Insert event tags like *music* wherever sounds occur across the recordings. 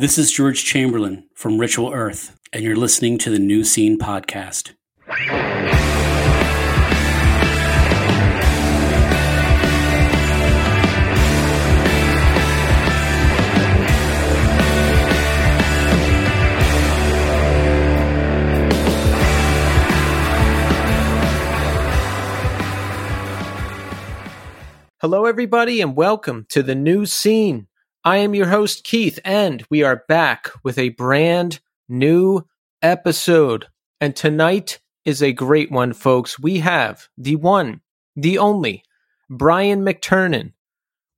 This is George Chamberlain from Ritual Earth, and you're listening to the New Scene Podcast. Hello, everybody, and welcome to the new scene. I am your host, Keith, and we are back with a brand new episode. And tonight is a great one, folks. We have the one, the only, Brian McTernan.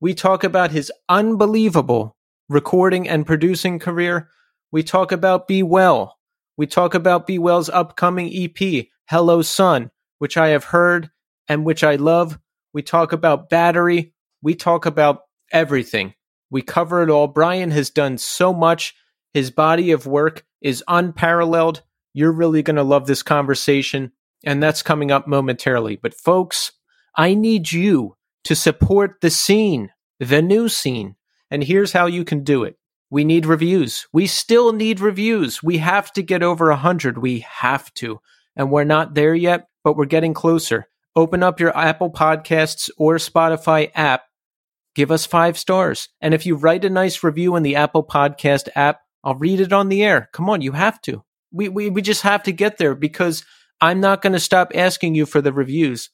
We talk about his unbelievable recording and producing career. We talk about Be Well. We talk about Be Well's upcoming EP, Hello Sun, which I have heard and which I love. We talk about Battery. We talk about everything. We cover it all. Brian has done so much. His body of work is unparalleled. You're really going to love this conversation, and that's coming up momentarily. But, folks, I need you to support the scene, the new scene. And here's how you can do it. We need reviews. We still need reviews. We have to get over 100. We have to. And we're not there yet, but we're getting closer. Open up your Apple Podcasts or Spotify app give us five stars. And if you write a nice review in the Apple Podcast app, I'll read it on the air. Come on, you have to. We we, we just have to get there because I'm not going to stop asking you for the reviews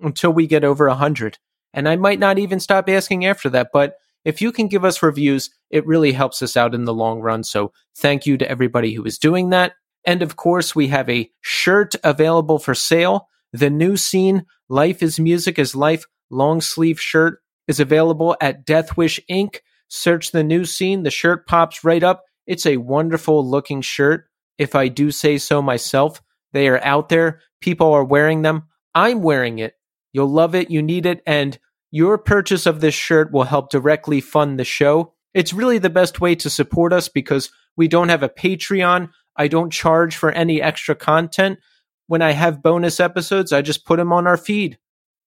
until we get over 100. And I might not even stop asking after that, but if you can give us reviews, it really helps us out in the long run. So thank you to everybody who is doing that. And of course, we have a shirt available for sale. The new scene, Life is Music is Life long sleeve shirt is available at Deathwish Inc. Search the new scene. The shirt pops right up. It's a wonderful looking shirt, if I do say so myself. They are out there. People are wearing them. I'm wearing it. You'll love it. You need it. And your purchase of this shirt will help directly fund the show. It's really the best way to support us because we don't have a Patreon. I don't charge for any extra content. When I have bonus episodes, I just put them on our feed.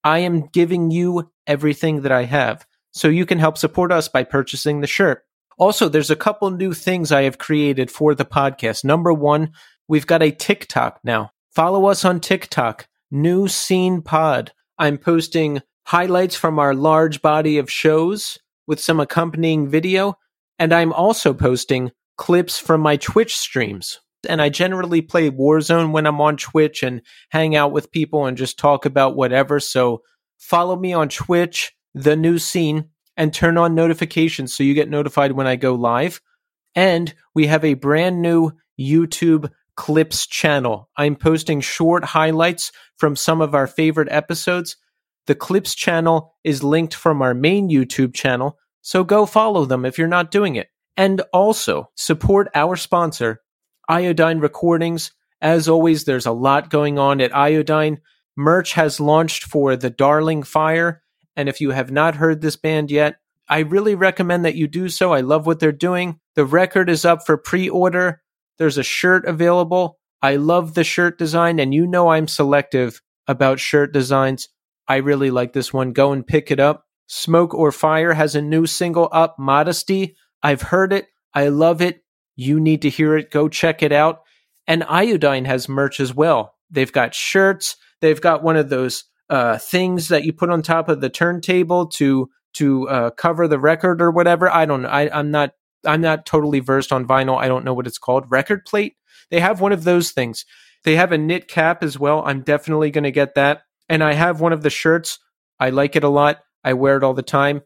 I am giving you everything that I have. So you can help support us by purchasing the shirt. Also, there's a couple new things I have created for the podcast. Number one, we've got a TikTok now. Follow us on TikTok, New Scene Pod. I'm posting highlights from our large body of shows with some accompanying video, and I'm also posting clips from my Twitch streams. And I generally play Warzone when I'm on Twitch and hang out with people and just talk about whatever. So follow me on Twitch, The New Scene, and turn on notifications so you get notified when I go live. And we have a brand new YouTube clips channel. I'm posting short highlights from some of our favorite episodes. The clips channel is linked from our main YouTube channel, so go follow them if you're not doing it. And also support our sponsor, Iodine Recordings. As always, there's a lot going on at Iodine. Merch has launched for The Darling Fire. And if you have not heard this band yet, I really recommend that you do so. I love what they're doing. The record is up for pre order. There's a shirt available. I love the shirt design, and you know I'm selective about shirt designs. I really like this one. Go and pick it up. Smoke or Fire has a new single up, Modesty. I've heard it. I love it. You need to hear it. Go check it out. And Iodine has merch as well. They've got shirts. They've got one of those uh, things that you put on top of the turntable to to uh, cover the record or whatever. I don't know. I, I'm not I'm not totally versed on vinyl. I don't know what it's called. Record plate. They have one of those things. They have a knit cap as well. I'm definitely going to get that. And I have one of the shirts. I like it a lot. I wear it all the time.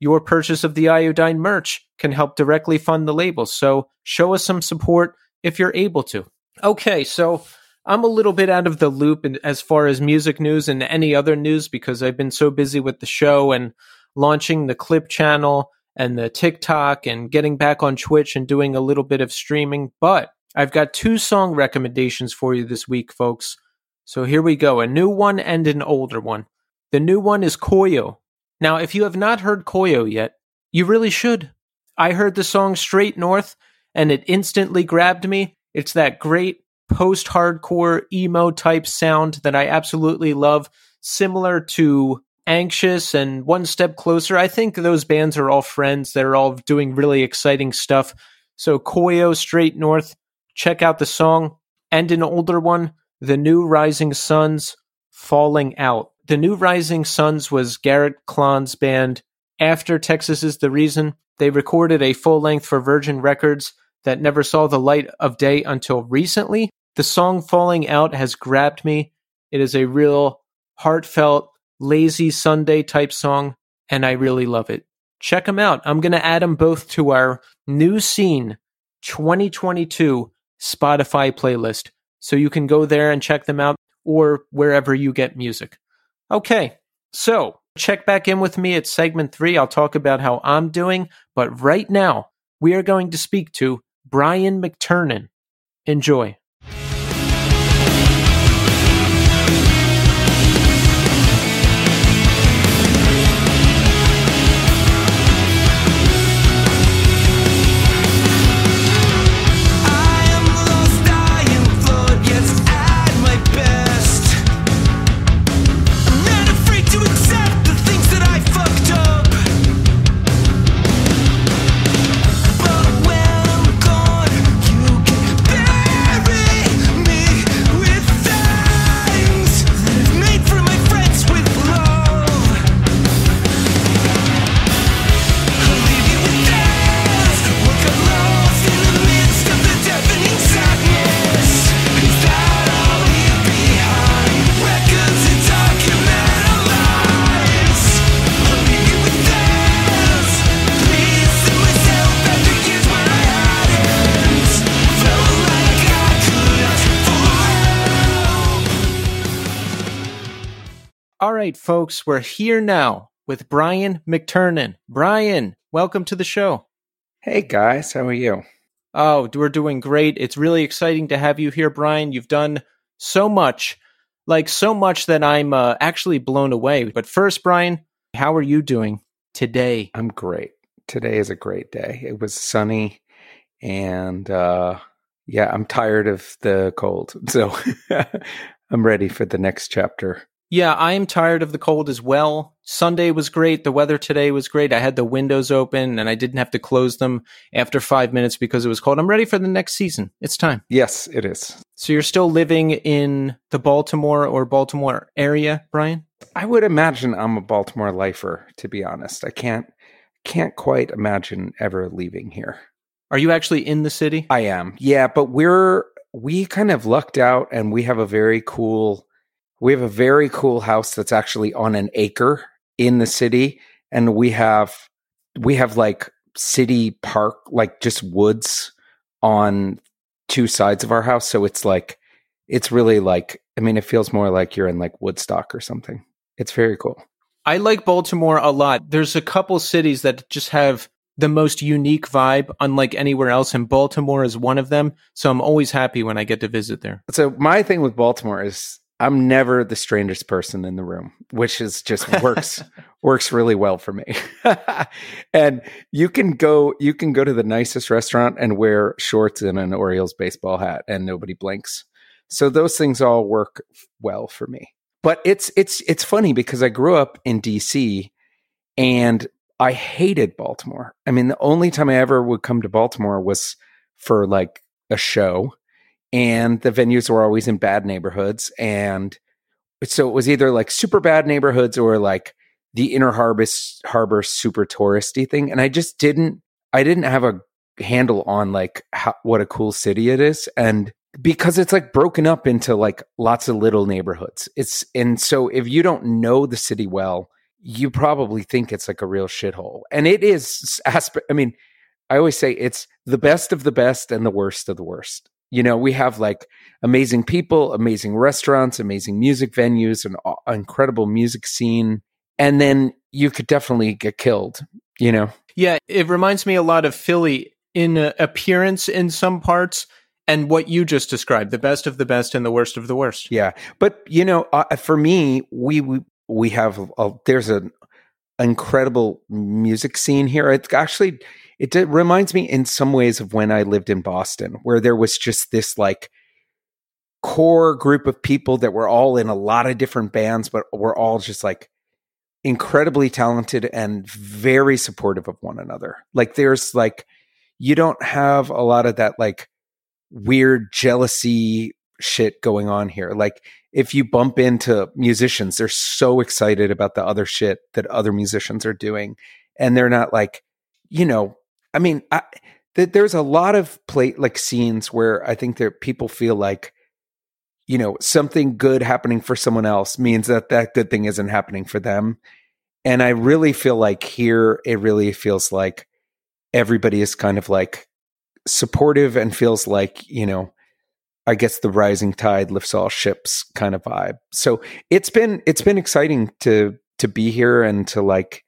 Your purchase of the iodine merch can help directly fund the label. So show us some support if you're able to. Okay, so I'm a little bit out of the loop as far as music news and any other news because I've been so busy with the show and launching the clip channel and the TikTok and getting back on Twitch and doing a little bit of streaming. But I've got two song recommendations for you this week, folks. So here we go a new one and an older one. The new one is Koyo. Now, if you have not heard Koyo yet, you really should. I heard the song Straight North and it instantly grabbed me. It's that great post hardcore emo type sound that I absolutely love, similar to Anxious and One Step Closer. I think those bands are all friends. They're all doing really exciting stuff. So Koyo Straight North, check out the song. And an older one, The New Rising Sons, Falling Out. The New Rising Sons was Garrett Klahn's band. After Texas is the Reason, they recorded a full length for Virgin Records that never saw the light of day until recently. The song Falling Out has grabbed me. It is a real heartfelt, lazy Sunday type song, and I really love it. Check them out. I'm going to add them both to our new scene 2022 Spotify playlist. So you can go there and check them out or wherever you get music. Okay, so check back in with me at segment three. I'll talk about how I'm doing. But right now, we are going to speak to Brian McTernan. Enjoy. Right, folks, we're here now with Brian McTernan. Brian, welcome to the show. Hey, guys, how are you? Oh, we're doing great. It's really exciting to have you here, Brian. You've done so much, like so much that I'm uh, actually blown away. But first, Brian, how are you doing today? I'm great. Today is a great day. It was sunny, and uh, yeah, I'm tired of the cold. *laughs* So *laughs* I'm ready for the next chapter. Yeah, I am tired of the cold as well. Sunday was great. The weather today was great. I had the windows open and I didn't have to close them after five minutes because it was cold. I'm ready for the next season. It's time. Yes, it is. So you're still living in the Baltimore or Baltimore area, Brian? I would imagine I'm a Baltimore lifer, to be honest. I can't can't quite imagine ever leaving here. Are you actually in the city? I am. Yeah, but we're we kind of lucked out and we have a very cool we have a very cool house that's actually on an acre in the city and we have we have like city park like just woods on two sides of our house so it's like it's really like i mean it feels more like you're in like woodstock or something. It's very cool. I like baltimore a lot. There's a couple cities that just have the most unique vibe unlike anywhere else and baltimore is one of them so i'm always happy when i get to visit there. So my thing with baltimore is I'm never the strangest person in the room, which is just works *laughs* works really well for me. *laughs* and you can go you can go to the nicest restaurant and wear shorts and an Orioles baseball hat and nobody blinks. So those things all work well for me. But it's it's it's funny because I grew up in DC and I hated Baltimore. I mean, the only time I ever would come to Baltimore was for like a show and the venues were always in bad neighborhoods and so it was either like super bad neighborhoods or like the inner harbor harbor super touristy thing and i just didn't i didn't have a handle on like how, what a cool city it is and because it's like broken up into like lots of little neighborhoods. It's and so if you don't know the city well you probably think it's like a real shithole and it is i mean i always say it's the best of the best and the worst of the worst you know we have like amazing people amazing restaurants amazing music venues an incredible music scene and then you could definitely get killed you know? Yeah it reminds me a lot of philly in uh, appearance in some parts and what you just described the best of the best and the worst of the worst. Yeah but you know uh, for me we we, we have a, there's an incredible music scene here. It's actually it reminds me in some ways of when I lived in Boston, where there was just this like core group of people that were all in a lot of different bands, but were all just like incredibly talented and very supportive of one another. Like there's like, you don't have a lot of that like weird jealousy shit going on here. Like if you bump into musicians, they're so excited about the other shit that other musicians are doing. And they're not like, you know, I mean, I, th- there's a lot of plate like scenes where I think that people feel like, you know, something good happening for someone else means that that good thing isn't happening for them. And I really feel like here it really feels like everybody is kind of like supportive and feels like, you know, I guess the rising tide lifts all ships kind of vibe. So it's been it's been exciting to to be here and to like,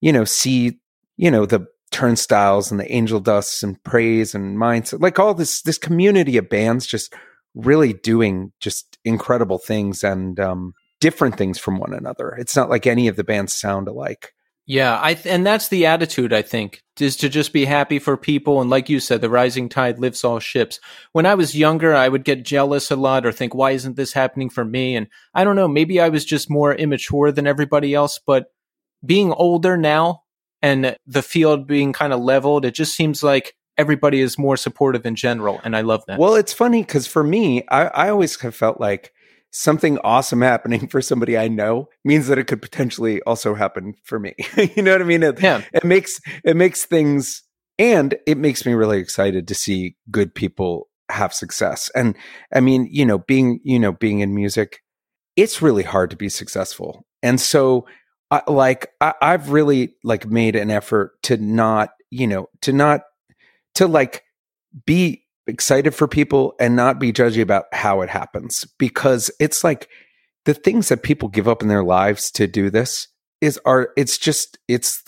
you know, see, you know, the turnstiles and the angel dusts and praise and minds like all this this community of bands just really doing just incredible things and um different things from one another. It's not like any of the bands sound alike. Yeah, I th- and that's the attitude I think is to just be happy for people and like you said the rising tide lifts all ships. When I was younger, I would get jealous a lot or think why isn't this happening for me and I don't know, maybe I was just more immature than everybody else, but being older now and the field being kind of leveled, it just seems like everybody is more supportive in general and I love that. Well, it's funny cuz for me, I I always have felt like something awesome *laughs* happening for somebody I know means that it could potentially also happen for me. *laughs* you know what I mean? It, yeah. it makes it makes things and it makes me really excited to see good people have success. And I mean, you know, being, you know, being in music, it's really hard to be successful. And so I, like I, I've really like made an effort to not, you know, to not to like be excited for people and not be judgy about how it happens because it's like the things that people give up in their lives to do this is are it's just it's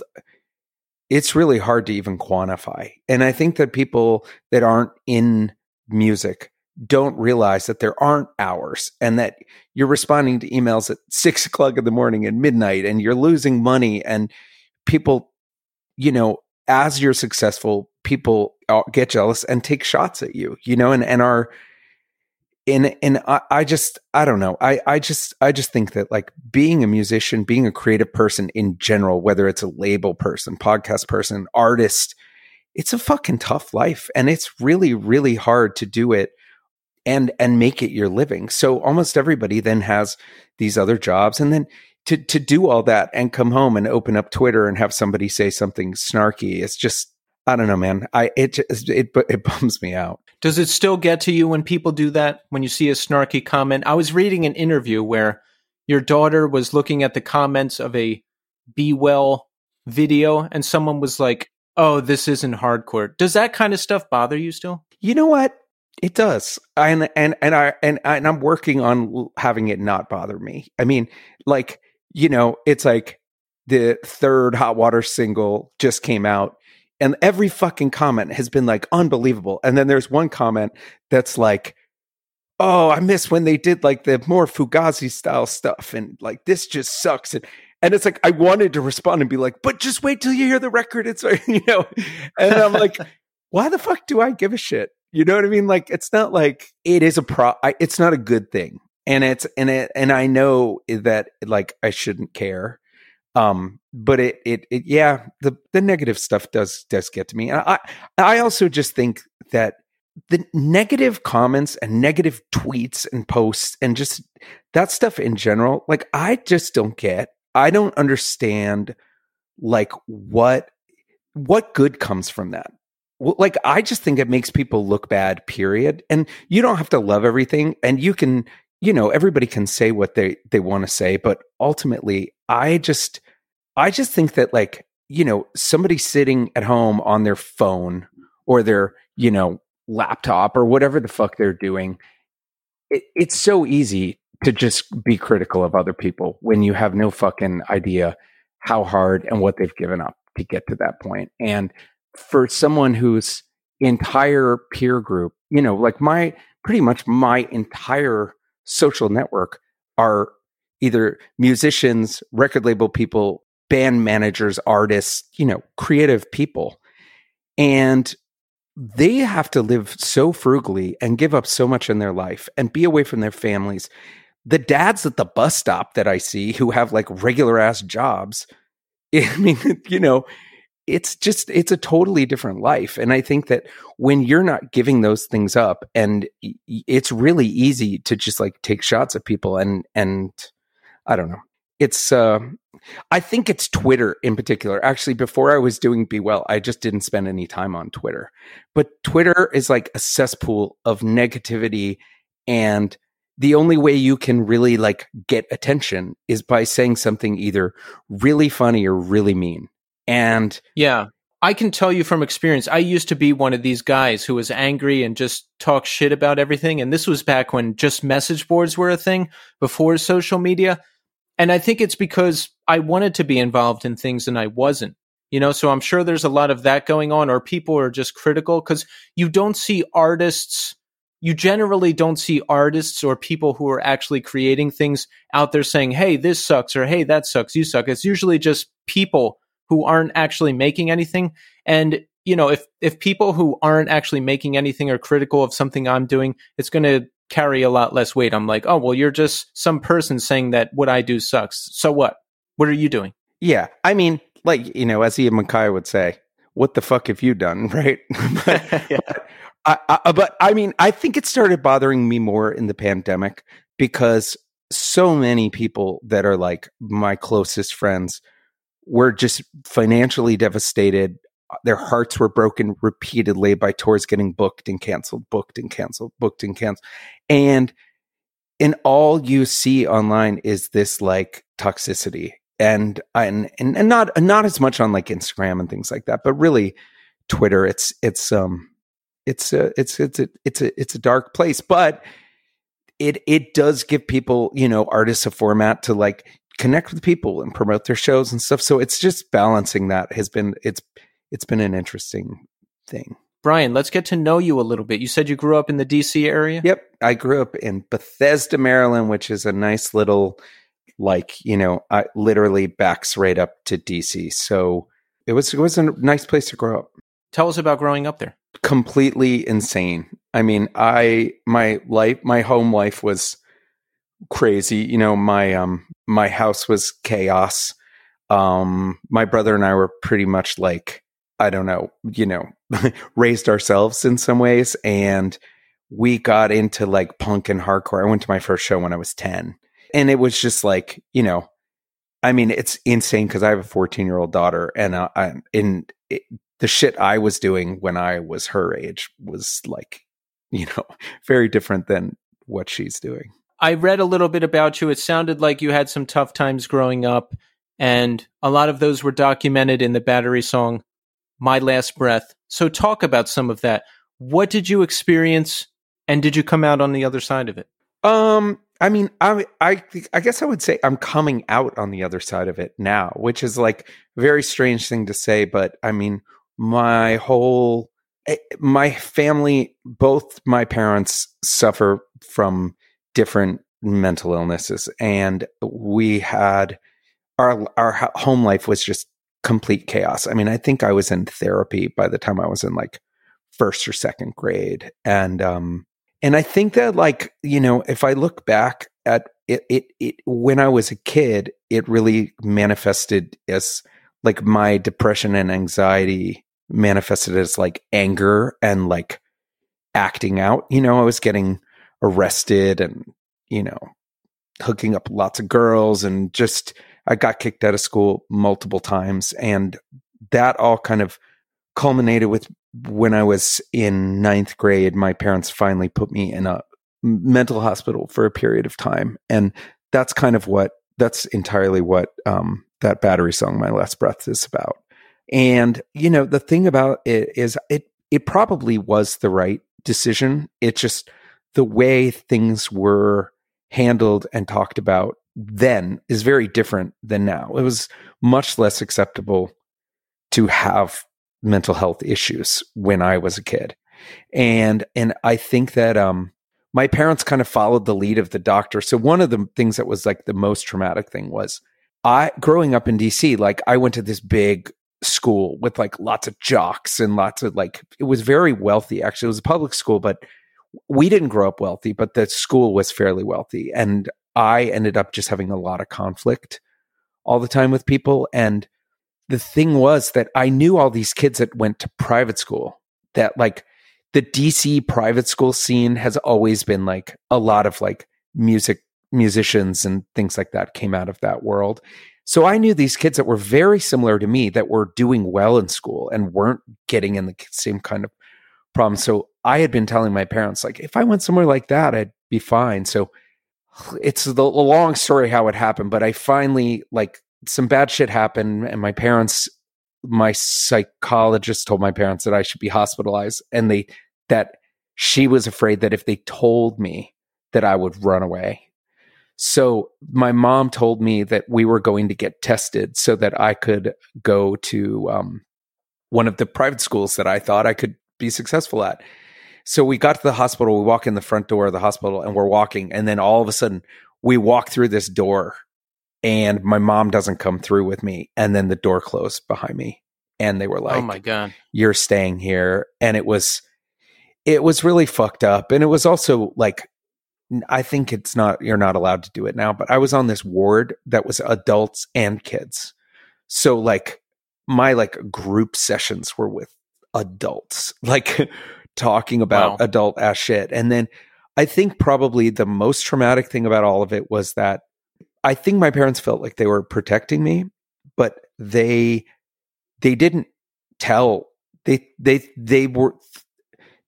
it's really hard to even quantify. And i think that people that aren't in music don't realize that there aren't hours and that you're responding to emails at six *laughs* o'clock in the morning and midnight and you're losing money and people you know as you're successful people get jealous and take shots at you, you know, and, and are, and, and I, I just, I don't know. I, I just, I just think that like being a musician, being a creative person in general, whether it's a label person, podcast person, artist, it's a fucking tough life and it's really, really hard to do it and, and make it your living. So almost everybody then has these other jobs and then to, to do all that and come home and open up Twitter and have somebody say something snarky. It's just, I don't know, man. I it it it *laughs* bums me out. Does it still get to you when people do that? When you see a snarky comment? I was reading an interview where your daughter was looking at the comments of a Be Well video, and someone was like, "Oh, this isn't hardcore." Does that kind of stuff bother you still? You know what? It does, and and and I and, and I'm working on having it not bother me. I mean, like you know, it's like the third Hot Water single just came out and every fucking comment has been like unbelievable. And then there's one comment that's like, "Oh, I miss when they did like the more Fugazi style stuff, and like this just sucks." And and it's like I wanted to respond and be like, "But just wait till you hear the record." It's *laughs* you know, and I'm like, "Why the fuck do I give a shit?" You know what I mean? Like it's not like it is a pro. I, it's not a good thing, and it's and it and I know that like I shouldn't care um, but it, it, it, yeah, the, the negative stuff does, does get to me. And I, I also just think that the negative comments and negative tweets and posts and just that stuff in general, like I just don't get. I don't understand like what what good comes from that. Well, like I just think it makes people look bad, period. And you don't have to love everything and you can, you know, everybody can say what they they want to say, but ultimately I just I just think that like, you know, somebody sitting at home on their phone or their, you know, laptop or whatever the fuck they're doing, it, it's so easy to just be critical of other people when you have no fucking idea how hard and what they've given up to get to that point. And for someone whose entire peer group, you know, like my pretty much my entire social network are either musicians, record label people, band managers, artists, you know, creative people. And they have to live so frugally and give up so much in their life and be away from their families. The dads at the bus stop that I see who have like regular ass jobs, *laughs* I mean, you know, it's just it's a totally different life and i think that when you're not giving those things up and it's really easy to just like take shots at people and and i don't know. It's uh i think it's twitter in particular. Actually before i was doing be well i just didn't spend any time on twitter. But twitter is like a cesspool of negativity and the only way you can really like get attention is by saying something either really funny or really mean and yeah, I can tell you from experience, I used to be one of these guys who was angry and just talk shit about everything. And this was back when just message boards were a thing before social media. And I think it's because I wanted to be involved in things and I wasn't. You know, so I'm sure there's a lot of that going on, or people are just critical because you don't see artists you generally don't see artists or people who are actually creating things out there saying, Hey, this sucks, or Hey, that sucks, you suck. It's usually just people who aren't actually making anything. And you know, if if people who aren't actually making anything are critical of something I'm doing, it's going to carry a lot less weight. I'm like, oh well, you're just some person saying that what I do sucks. So what? What are you doing? Yeah, I mean, like you know, as Ian MacKaye would say, "What the fuck have you done?" *laughs* Right? *laughs* but, yeah. I, I, uh, but I mean, I think it started bothering me more in the pandemic because so many people that are like my closest friends were just financially devastated. Their hearts were broken repeatedly by tours getting booked and canceled, booked and canceled, booked and canceled. And and all you see online is this like toxicity and and and, not not as much on like Instagram and things like that, but really Twitter. It's it's um it's a it's it's a it's a it's a dark place, but it it does give people you know artists a format to like connect with people and promote their shows and stuff. So it's just balancing that has been it's it's been an interesting thing. Brian, let's get to know you a little bit. You said you grew up in the DC area? Yep. I grew up in Bethesda, Maryland, which is a nice little like, you know, I literally backs right up to DC. So it was it was a nice place to grow up. Tell us about growing up there. Completely insane. I mean, I my life my home life was crazy. You know, my um my house was chaos. Um my brother and I were pretty much like I don't know, you know, *laughs* raised ourselves in some ways and we got into like punk and hardcore. I went to my first show when I was 10 and it was just like, you know, I mean, it's insane because I have a 14 year old daughter and uh, I, in it, the shit I was doing when I was her age was like, you know, *laughs* very different than what she's doing. I read a little bit about you. It sounded like you had some tough times growing up, and a lot of those were documented in the Battery song, My Last Breath. So, talk about some of that. What did you experience, and did you come out on the other side of it? Um, I mean, I, I, I guess I would say I'm coming out on the other side of it now, which is like a very strange thing to say, but I mean, my whole, eh, my family, both my parents suffer from different mental illnesses and we had our our home life was just complete chaos. I mean, I think I was in therapy by the time I was in like first or second grade and um and I think that like, you know, if I look back at it it, it when I was a kid, it really manifested as like my depression and anxiety manifested as like anger and like acting out. You know, I was getting arrested and, you know, hooking up lots of girls and just, I got kicked out of school multiple times. And that all kind of culminated with when I was in ninth grade, my parents finally put me in a mental hospital for a period of time. And that's kind of what, that's entirely what um, that battery song, My Last Breath, is about. And, you know, the thing about it is it, it probably was the right decision. It just, the way things were handled and talked about then is very different than now. It was much less acceptable to have mental health issues when I was a kid. And and I think that um my parents kind of followed the lead of the doctor. So one of the things that was like the most traumatic thing was I growing up in DC, like I went to this big school with like lots of jocks and lots of like it was very wealthy actually. It was a public school, but we didn't grow up wealthy, but the school was fairly wealthy. And I ended up just having a lot of conflict all the time with people. And the thing was that I knew all these kids that went to private school that like the DC private school scene has always been like a lot of like music musicians and things like that came out of that world. So I knew these kids that were very similar to me that were doing well in school and weren't getting in the same kind of problems. So I had been telling my parents like if I went somewhere like that I'd be fine. So it's the, the long story how it happened, but I finally like some bad shit happened and my parents my psychologist told my parents that I should be hospitalized and they that she was afraid that if they told me that I would run away. So my mom told me that we were going to get tested so that I could go to um, one of the private schools that I thought I could be successful at. So we got to the hospital, we walk in the front door of the hospital and we're walking and then all of a sudden we walk through this door and my mom doesn't come through with me and then the door closed behind me and they were oh like oh my god. You're staying here and it was it was really fucked up and it was also like i think it's not you're not allowed to do it now but i was on this ward that was adults and kids. So like my like group sessions were with adults. *laughs* Like talking about wow. adult ass shit and then i think probably the most traumatic thing about all of it was that I think my parents felt like they were protecting me, but they they didn't tell they they they were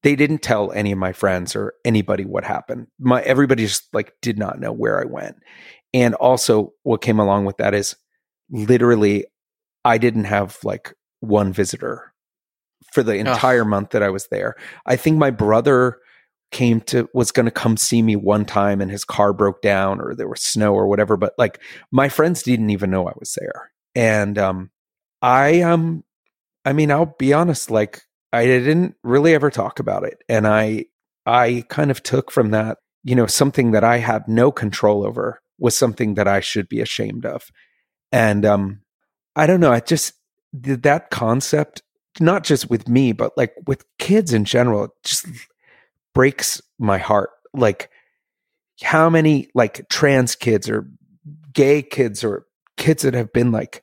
they didn't tell any of my friends or anybody what happened. My everybody just like did not know where I went. And also what came along with that is literally I didn't have like one visitor for the entire Ugh. month that I was there. I think my brother came to was going to come see me one time and his car broke down or there was snow or whatever but like my friends didn't even know I was there and um I um I mean I'll be honest like I didn't really ever talk about it and I I kind of took from that you know something that I had no control over was something that I should be ashamed of and um I don't know I just did that concept not just with me but like with kids in general just breaks my heart. Like how many like trans kids or gay kids or kids that have been like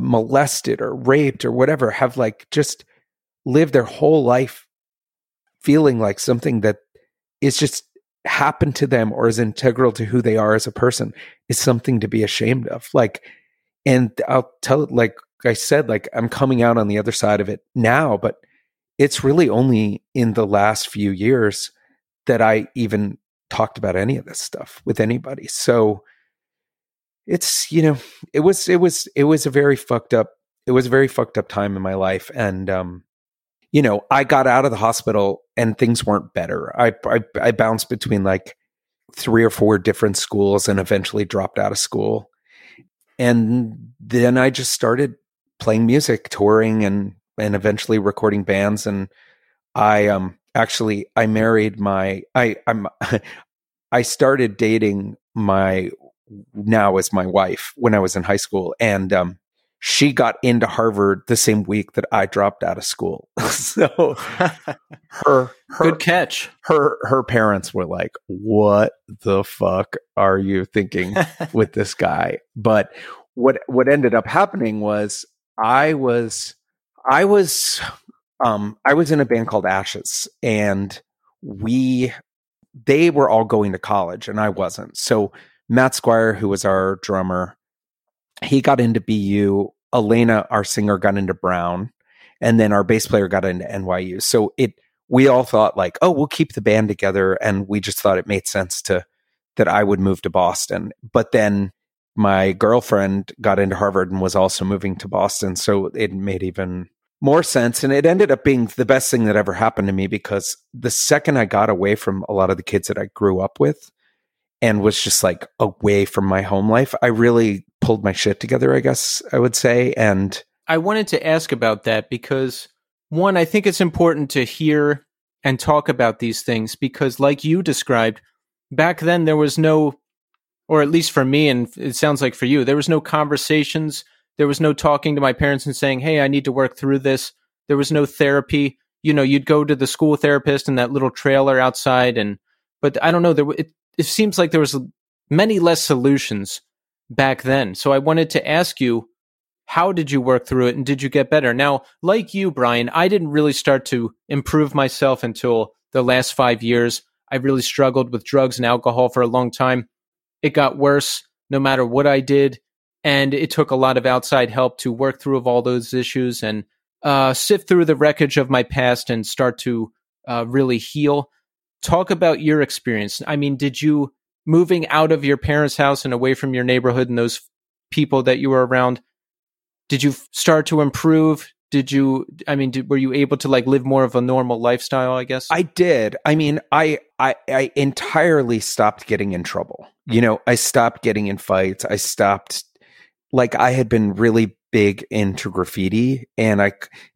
molested or raped or whatever have like just lived their whole life feeling like something that is just happened to them or is integral to who they are as a person is something to be ashamed of like and i'll tell it like i said like i'm coming out on the other side of it now but it's really only in the last few years that I even talked about any of this stuff with anybody. So it's, you know, it was, it was, it was a very fucked up, it was a very fucked up time in my life. And, um, you know, I got out of the hospital and things weren't better. I, I, I bounced between like three or four different schools and eventually dropped out of school. And then I just started playing music, touring and and eventually recording bands. And I um actually I married my I I'm *laughs* I started dating my now as my wife when I was in high school, and um, she got into Harvard the same week that I dropped out of school. *laughs* so her, her good catch. Her her parents were like, "What the fuck are you thinking *laughs* with this guy?" But what what ended up happening was I was I was um I was in a band called Ashes and we they were all going to college and I wasn't. So Matt Squire, who was our drummer, he got into BU. Elena, our singer, got into Brown, and then our bass player got into NYU. So it we all thought like, oh, we'll keep the band together, and we just thought it made sense to that I would move to Boston. But then my girlfriend got into Harvard and was also moving to Boston. So it made even more sense. And it ended up being the best thing that ever happened to me because the second I got away from a lot of the kids that I grew up with and was just like away from my home life, I really pulled my shit together, I guess I would say. And I wanted to ask about that because one, I think it's important to hear and talk about these things because, like you described, back then there was no or at least for me, and it sounds like for you, there was no conversations. There was no talking to my parents and saying, "Hey, I need to work through this." There was no therapy. You know, you'd go to the school therapist in that little trailer outside, and but I don't know. There, it, it seems like there was many less solutions back then. So I wanted to ask you, how did you work through it and did you get better? Now, like you, Brian, I didn't really start to improve myself until the last five years. I really struggled with drugs and alcohol for a long time. It got worse no matter what I did. And it took a lot of outside help to work through of all those issues and uh, sift through the wreckage of my past and start to uh, really heal. Talk about your experience. I mean, did you moving out of your parents' house and away from your neighborhood and those people that you were around? Did you start to improve? Did you? I mean, did, were you able to like live more of a normal lifestyle? I guess I did. I mean, I I, I entirely stopped getting in trouble. You know, I stopped getting in fights. I stopped like I had been really big into graffiti and I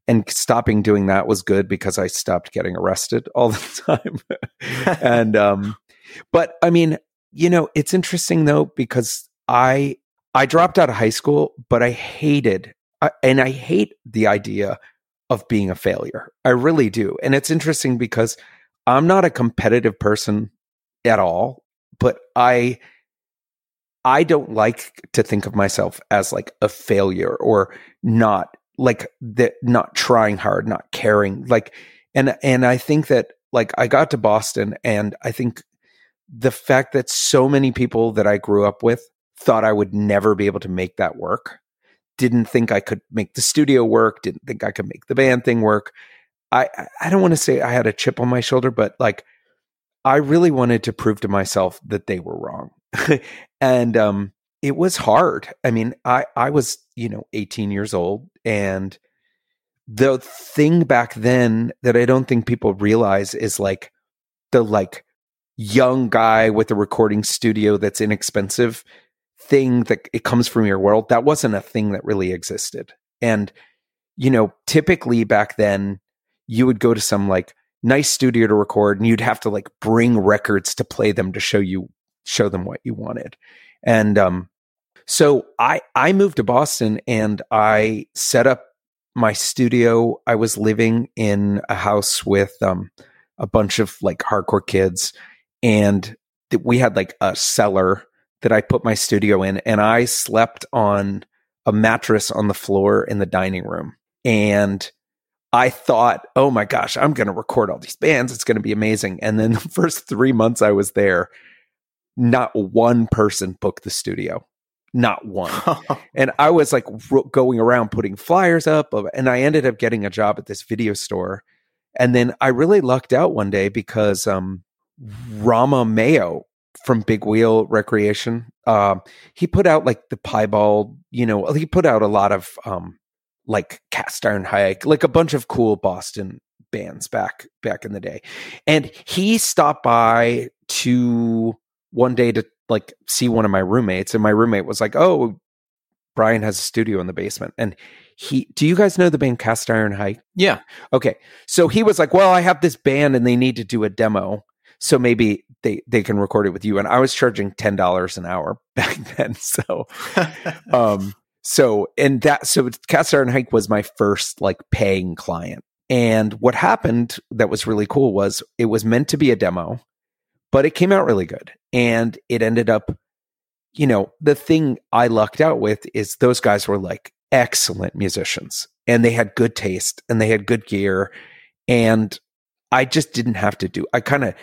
and stopping doing that was good because I stopped getting arrested *laughs* all the time. *laughs* and um but I mean, you know, it's interesting though because I I dropped out of high school, but I hated I, and I hate the idea of being a failure. I really do. And it's interesting because I'm not a competitive person at all, but I I don't like to think of myself as like a failure or not like that not trying hard, not caring. Like and and I think that like I got to Boston and I think the fact that so many people that I grew up with thought I would never be able to make that work, didn't think I could make the studio work, didn't think I could make the band thing work. I I don't want to say I had a chip on my shoulder, but like I really wanted to prove to myself that they were wrong. *laughs* and um, it was hard. I mean, I I was you know 18 years old, and the thing back then that I don't think people realize is like the like young guy with a recording studio that's inexpensive thing that it comes from your world that wasn't a thing that really existed and you know typically back then you would go to some like nice studio to record and you'd have to like bring records to play them to show you show them what you wanted. And um, so I I moved to Boston and I set up my studio. I was living in a house with um, a bunch of like hardcore kids, and th- we had like a cellar that I put my studio in, and I slept on a mattress on the floor in the dining room. And I thought, oh my gosh, I'm going to record all these bands. It's going to be amazing. And then *laughs* the first three months I was there, not one person booked the studio. Not one. *laughs* And i was like going around putting flyers up and i ended up getting a job at this video store. And then i really lucked out one day because um, rama mayo from big wheel recreation um, he put out like the piebald you know he put out a lot of um, like cast iron hike like a bunch of cool boston bands back back in the day. And he stopped by to one day to like see one of my roommates, and my roommate was like, "Oh, Brian has a studio in the basement." And he, do you guys know the band Cast Iron Hike? Yeah. Okay. So he was like, "Well, I have this band, and they need to do a demo." So maybe they they can record it with you. And I was charging ten dollars an hour *laughs* back then. So, *laughs* um, so and that so Cast Iron Hike was my first like paying client. And what happened that was really cool was it was meant to be a demo but it came out really good. And it ended up, you know, the thing I lucked out with is those guys were like excellent musicians and they had good taste and they had good gear. And I just didn't have to do, I kind of,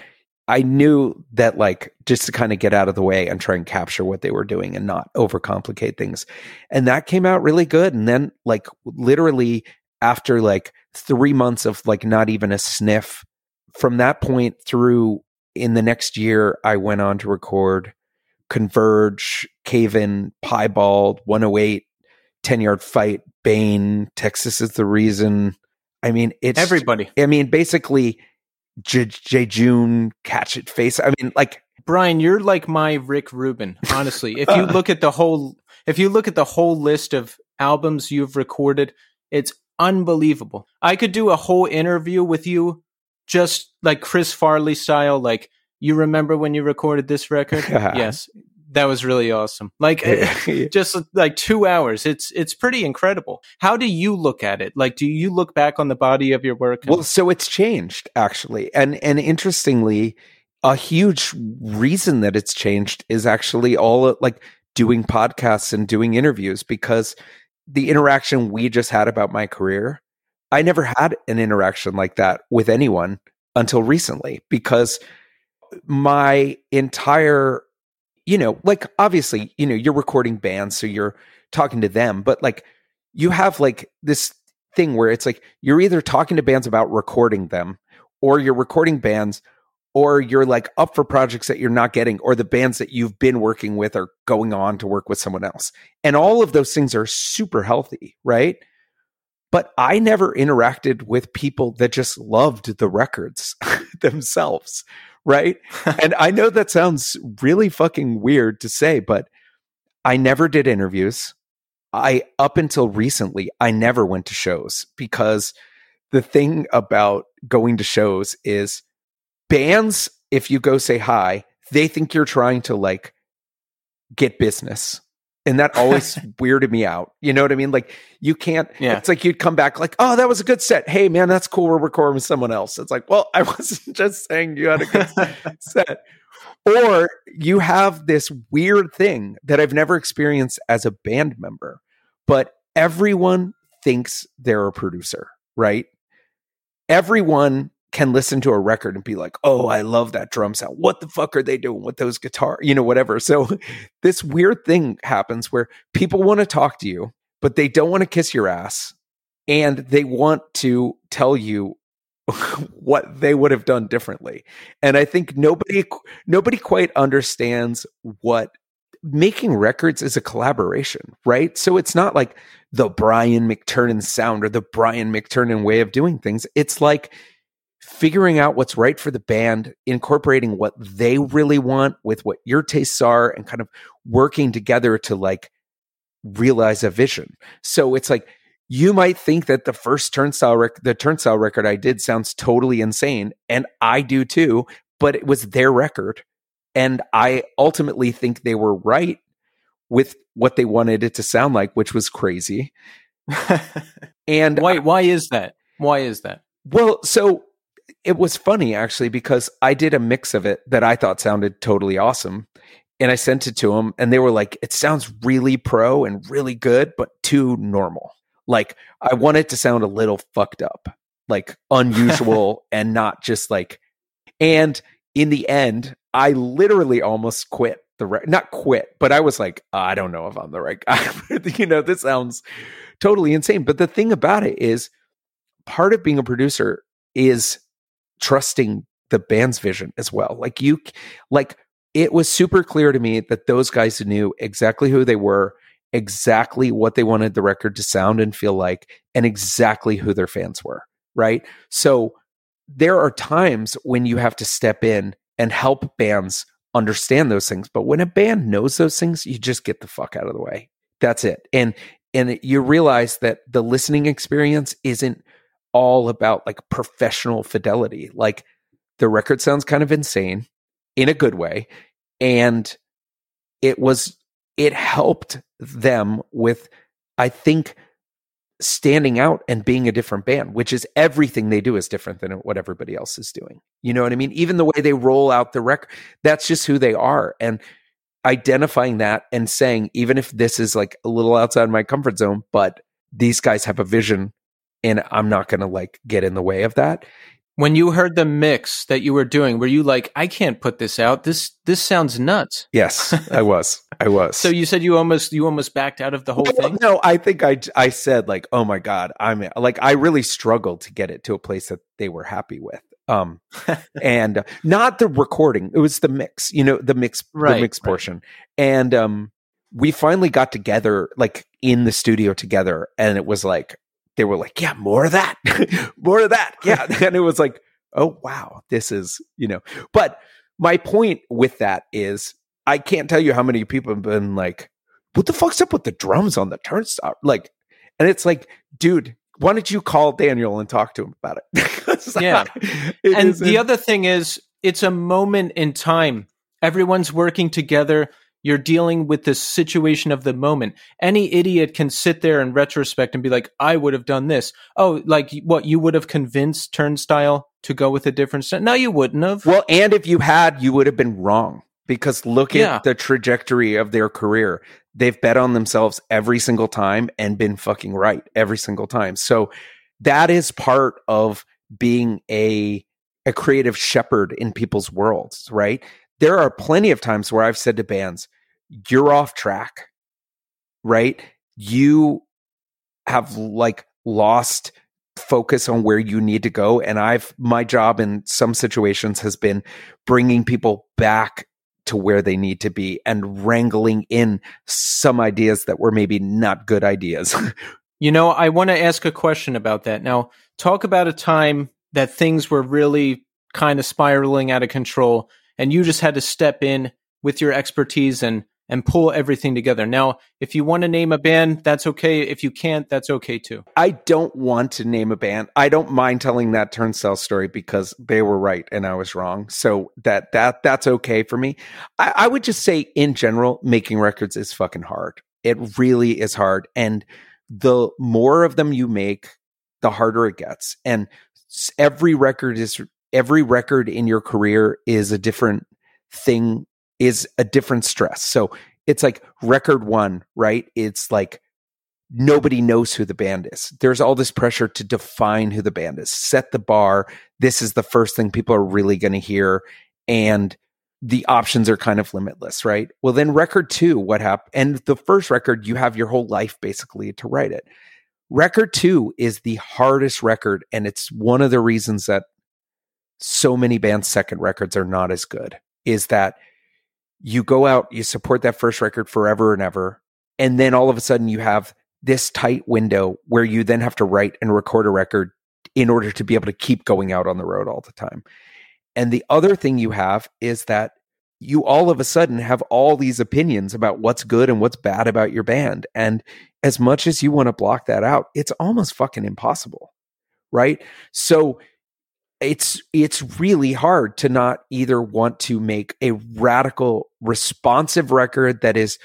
I knew that like just to kind of get out of the way and try and capture what they were doing and not overcomplicate things. And that came out really good. And then like literally after like three months of like not even a sniff from that point through in the next year, I went on to record Converge, Cave In, Piebald, 108, 10 Yard Fight, Bane, Texas is the Reason. I mean, it's everybody. I mean, basically, J. J- June, Catch It Face. I mean, like, Brian, you're like my Rick Rubin, honestly. If you look at the whole if you look at the whole list of albums you've recorded, it's unbelievable. I could do a whole interview with you just like Chris Farley style, like you remember when you recorded this record? *laughs* yes. That was really awesome. Like *laughs* eh, just like 2 hours. It's it's pretty incredible. How do you look at it? Like do you look back on the body of your work? And- well, so it's changed actually. And and interestingly, a huge reason that it's changed is actually all like doing podcasts and doing interviews because the interaction we just had about my career, I never had an interaction like that with anyone until recently because my entire, you know, like obviously, you know, you're recording bands, so you're talking to them, but like you have like this thing where it's like you're either talking to bands about recording them or you're recording bands or you're like up for projects that you're not getting or the bands that you've been working with are going on to work with someone else. And all of those things are super healthy, right? But I never interacted with people that just loved the records *laughs* themselves, right? *laughs* and I know that sounds really fucking weird to say, but I never did interviews. I up until recently, I never went to shows because the thing about going to shows is bands, if you go say hi, they think you're trying to like get business. And that always *laughs* weirded me out. You know what I mean? Like you can't, yeah. it's like you'd come back like, oh, that was a good set. Hey man, that's cool. We're recording with someone else. It's like, well, *laughs* I wasn't just saying you had a good *laughs* set. Or you have this weird thing that I've never experienced as a band member, but everyone thinks they're a producer, right? Everyone can listen to a record and be like, "Oh, I love that drum sound. What the fuck are they doing with those guitar, you know, whatever." So *laughs* this weird thing happens where people want to talk to you, but they don't want to kiss your ass and they want to tell you *laughs* what they would have done differently. And I think nobody nobody quite understands what making records is a collaboration, right? So it's not like the Brian McTernan sound or the Brian McTernan way of doing things. It's like figuring out what's right for the band, incorporating what they really want with what your tastes are, and kind of working together to like realize a vision. So it's like you might think that the first turnstile rec- the turnstile record I did sounds totally insane, and I do too, but it was their record. And I ultimately think they were right with what they wanted it to sound like, which was crazy. *laughs* and why why is that? Why is that? Well, so it was funny actually because I did a mix of it that I thought sounded totally awesome. And I sent it to them and they were like, it sounds really pro and really good, but too normal. Like I want it to sound a little fucked up, like unusual *laughs* and not just like, and in the end, I literally almost quit the right, not quit, but I was like, I don't know if I'm the right guy. *laughs* you know, this sounds totally insane. But the thing about it is part of being a producer is trusting the band's vision as well. Like you, like it was super clear to me that those guys knew exactly who they were, exactly what they wanted the record to sound and feel like, and exactly who their fans were. Right. So there are times when you have to step in and help bands understand those things. But when a band knows those things, you just get the fuck out of the way. That's it. And and you realize that the listening experience isn't all about like professional fidelity. Like the record sounds kind of insane in a good way. And it was, it helped them with, I think, standing out and being a different band, which is everything they do is different than what everybody else is doing. You know what I mean? Even the way they roll out the record, that's just who they are. And identifying that and saying, even if this is like a little outside my comfort zone, but these guys have a vision and I'm not going to like get in the way of that. When you heard the mix that you were doing, were you like, I can't put this out. This this sounds nuts. Yes, I was. I was. *laughs* so you said you almost you almost backed out of the whole well, thing? No, I think I I said like, "Oh my god, I'm like I really struggled to get it to a place that they were happy with." Um *laughs* and not the recording. It was the mix, you know, the mix right, the mix right. portion. And um we finally got together like in the studio together and it was like they were like, yeah, more of that, *laughs* more of that. Yeah. *laughs* and it was like, oh, wow, this is, you know, but my point with that is I can't tell you how many people have been like, what the fuck's up with the drums on the turnstile? Like, and it's like, dude, why don't you call Daniel and talk to him about it? *laughs* yeah. It and the other thing is, it's a moment in time. Everyone's working together you're dealing with the situation of the moment. Any idiot can sit there in retrospect and be like, I would have done this. Oh, like what you would have convinced Turnstile to go with a different set? No, you wouldn't have. Well, and if you had, you would have been wrong. because look Yeah. at the trajectory of their career. They've bet on themselves every single time and been fucking right every single time. So that is part of being a a creative shepherd in people's worlds, right? There are plenty of times where I've said to bands, you're off track, right? You have like lost focus on where you need to go and I've my job in some situations has been bringing people back to where they need to be and wrangling in some ideas that were maybe not good ideas. *laughs* You know, I want to ask a question about that. Now, talk about a time that things were really kind of spiraling out of control and you just had to step in with your expertise and and pull everything together. Now, if you want to name a band, that's okay. If you can't, that's okay too. I don't want to name a band. I don't mind telling that turnstile story because they were right and I was wrong. So that that that's okay for me. I, I would just say in general, making records is fucking hard. It really is hard. And the more of them you make, the harder it gets. And every record is every record in your career is a different thing, is a different stress. So it's like record one, right? It's like nobody knows who the band is. There's all this pressure to define who the band is, set the bar. This is the first thing people are really going to hear. And the options are kind of limitless, right? Well, then record two, what happened? And the first record, you have your whole life basically to write it. Record two is the hardest record. And it's one of the reasons that so many bands' second records are not as good is that you go out, you support that first record forever and ever. And then all of a sudden you have this tight window where you then have to write and record a record in order to be able to keep going out on the road all the time. And the other thing you have is that you all of a sudden have all these opinions about what's good and what's bad about your band. And as much as you want to block that out, it's almost fucking impossible. Right. So it's it's really hard to not either want to make a radical responsive record that is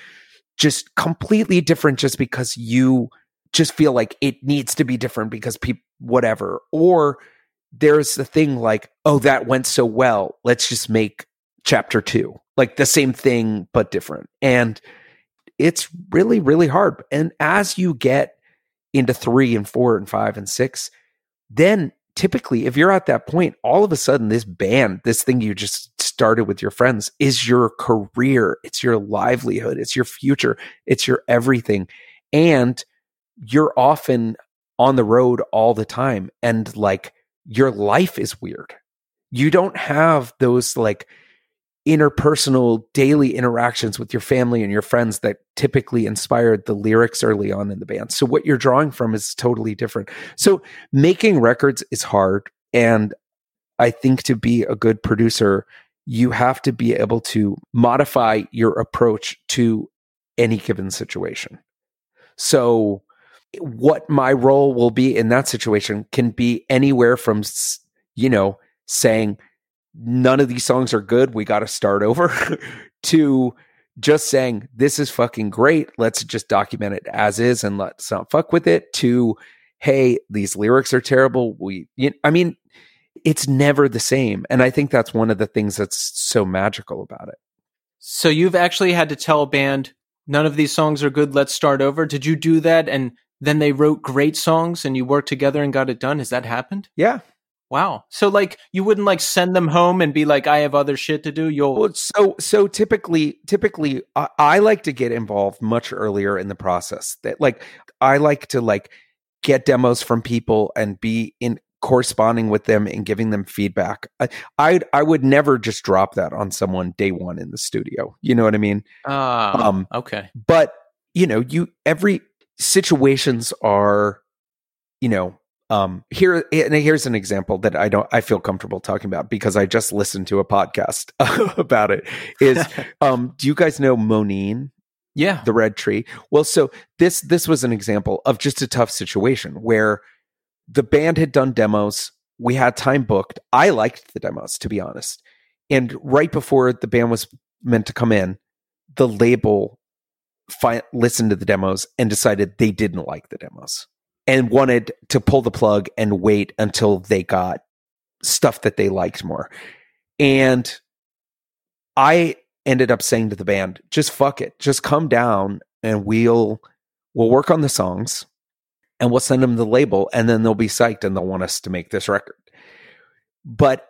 just completely different just because you just feel like it needs to be different because people whatever. Or there's the thing like oh that went so well. Let's just make chapter 2 like the same thing but different. And it's really really hard. And as you get into 3 and 4 and 5 and 6 then typically if you're at that point all of a sudden this band this thing you just started with your friends is your career. It's your livelihood. It's your future. It's your everything. And you're often on the road all the time and like your life is weird. You don't have those like interpersonal daily interactions with your family and your friends that typically inspired the lyrics early on in the band. So what you're drawing from is totally different. So making records is hard and I think to be a good producer you have to be able to modify your approach to any given situation. So what my role will be in that situation can be anywhere from you know saying none of these songs are good. We got to start over *laughs* to just saying this is fucking great. Let's just document it as is and let's not fuck with it. To hey, these lyrics are terrible. We, you, I mean, it's never the same, and I think that's one of the things that's so magical about it. So you've actually had to tell a band none of these songs are good. Let's start over. Did you do that and then they wrote great songs and you worked together and got it done? Has that happened? Yeah. Wow. So like you wouldn't like send them home and be like, I have other shit to do. You'll Well, so so typically, typically, I, I like to get involved much earlier in the process. That like I like to like get demos from people and be in corresponding with them and giving them feedback. I I, I would never just drop that on someone day one in the studio. You know what I mean? Ah, Um, okay. but you know you every situations are you know um here and here's an example that i don't i feel comfortable talking about because i just listened to a podcast *laughs* about it is *laughs* um do you guys know Moneen Yeah. the red tree? Well so this this was an example of just a tough situation where the band had done demos. We had time booked. I liked the demos to be honest. And right before the band was meant to come in the label fi- listened to the demos and decided they didn't like the demos and wanted to pull the plug and wait until they got stuff that they liked more and i ended up saying to the band, just fuck it. Just come down and we'll we'll work on the songs and we'll send them the label and then they'll be psyched and they'll want us to make this record. But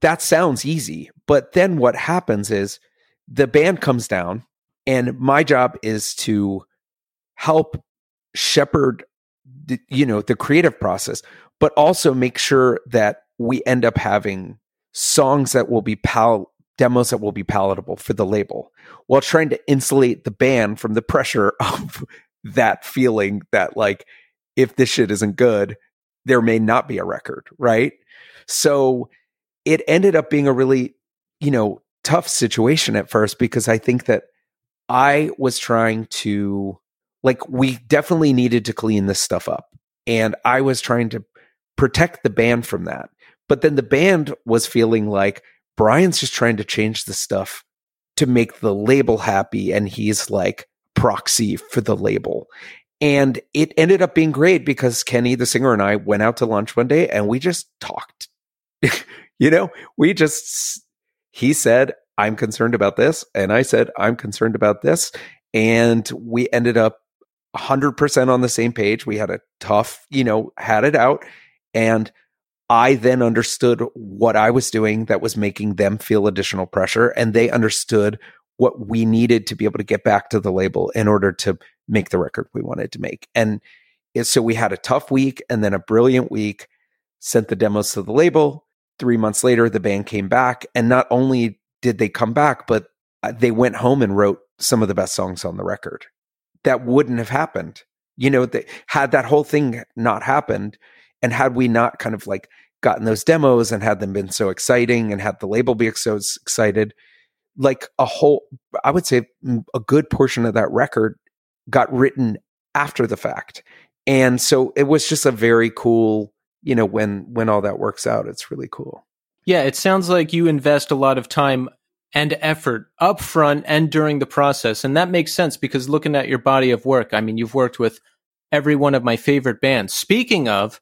that sounds easy. But then what happens is the band comes down and my job is to help shepherd you know the creative process but also make sure that we end up having songs that will be pal demos that will be palatable for the label while trying to insulate the band from the pressure *laughs* of that feeling that like if this shit isn't good there may not be a record right? So it ended up being a really you know tough situation at first because i think that i was trying to like we definitely needed to clean this stuff up and i was trying to protect the band from that but then the band was feeling like Brian's just trying to change the stuff to make the label happy and he's like proxy for the label. And it ended up being great because Kenny, the singer, and I went out to lunch one day and we just talked. *laughs* you know, we just, he said, I'm concerned about this. And I said, I'm concerned about this. And we ended up 100% on the same page. We had a tough, you know, had it out. And I then understood what I was doing that was making them feel additional pressure. And they understood what we needed to be able to get back to the label in order to make the record we wanted to make. And so we had a tough week and then a brilliant week, sent the demos to the label. Three months later, the band came back. And not only did they come back, but uh, they went home and wrote some of the best songs on the record. That wouldn't have happened. You know, had that whole thing not happened, and had we not kind of like gotten those demos and had them been so exciting and had the label be so excited, like a whole, I would say a good portion of that record got written after the fact. And so it was just a very cool, you know, when when all that works out, it's really cool. Yeah, it sounds like you invest a lot of time and effort up front and during the process. And that makes sense because looking at your body of work, I mean, you've worked with every one of my favorite bands. Speaking of,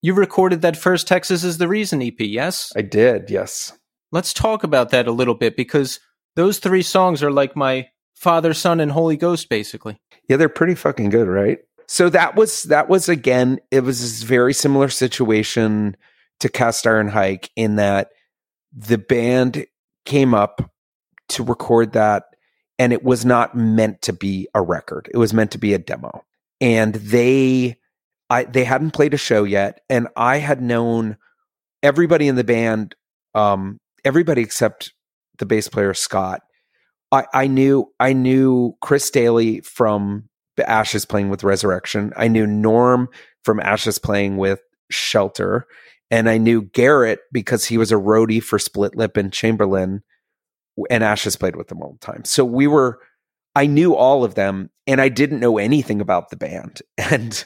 you recorded that first Texas is the Reason EP, yes? I did, yes. Let's talk about that a little bit because those three songs are like my Father, Son, and Holy Ghost, basically. Yeah, they're pretty fucking good, right? So that was that was again, it was this very similar situation to Cast Iron Hike in that the band came up to record that and it was not meant to be a record. It was meant to be a demo. And they I they hadn't played a show yet, and I had known everybody in the band, um, everybody except the bass player Scott. I, I knew I knew Chris Daly from Ashes playing with Resurrection. I knew Norm from Ashes playing with Shelter, and I knew Garrett because he was a roadie for Split Lip and Chamberlain, and Ashes played with them all the time. So we were. I knew all of them, and I didn't know anything about the band, *laughs* and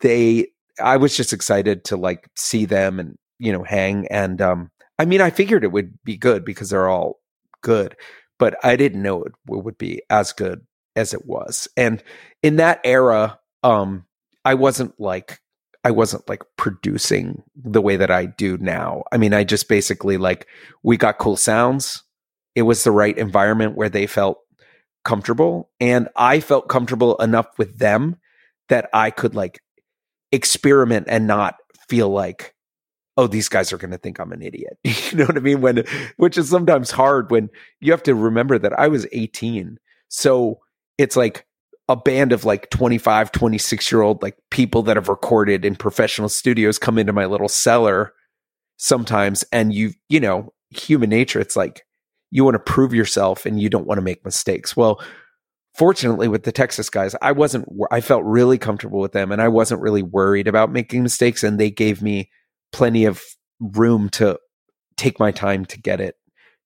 they I was just excited to like see them and you know hang and um I mean I figured it would be good because they're all good but I didn't know it would be as good as it was and in that era um I wasn't like I wasn't like producing the way that I do now. I mean I just basically like we got cool sounds. It was the right environment where they felt comfortable and I felt comfortable enough with them that I could like experiment and not feel like oh these guys are going to think i'm an idiot *laughs* you know what i mean when which is sometimes hard when you have to remember that i was 18 so it's like a band of like 25 26 year old like people that have recorded in professional studios come into my little cellar sometimes and you you know human nature it's like you want to prove yourself and you don't want to make mistakes well fortunately with the Texas guys, I wasn't, I felt really comfortable with them and I wasn't really worried about making mistakes. And they gave me plenty of room to take my time to get it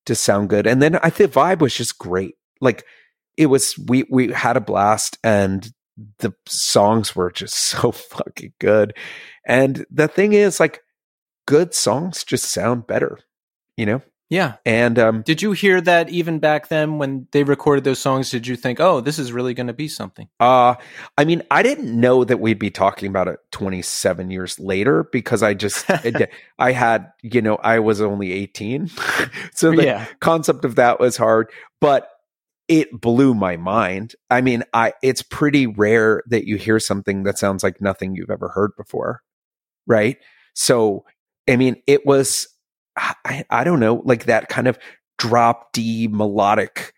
to sound good. And then I the vibe was just great. Like it was, we, we had a blast and the songs were just *laughs* so fucking good. And the thing is like good songs just sound better, you know? Yeah. And um, did you hear that even back then when they recorded those songs? Did you think, oh, this is really going to be something? Uh, I mean, I didn't know that we'd be talking about it 27 years later because I just, *laughs* I had, you know, I was only 18. *laughs* so the yeah. concept of that was hard, but it blew my mind. I mean, I, it's pretty rare that you hear something that sounds like nothing you've ever heard before. Right. So, I mean, it was, I, I don't know, like that kind of drop D melodic,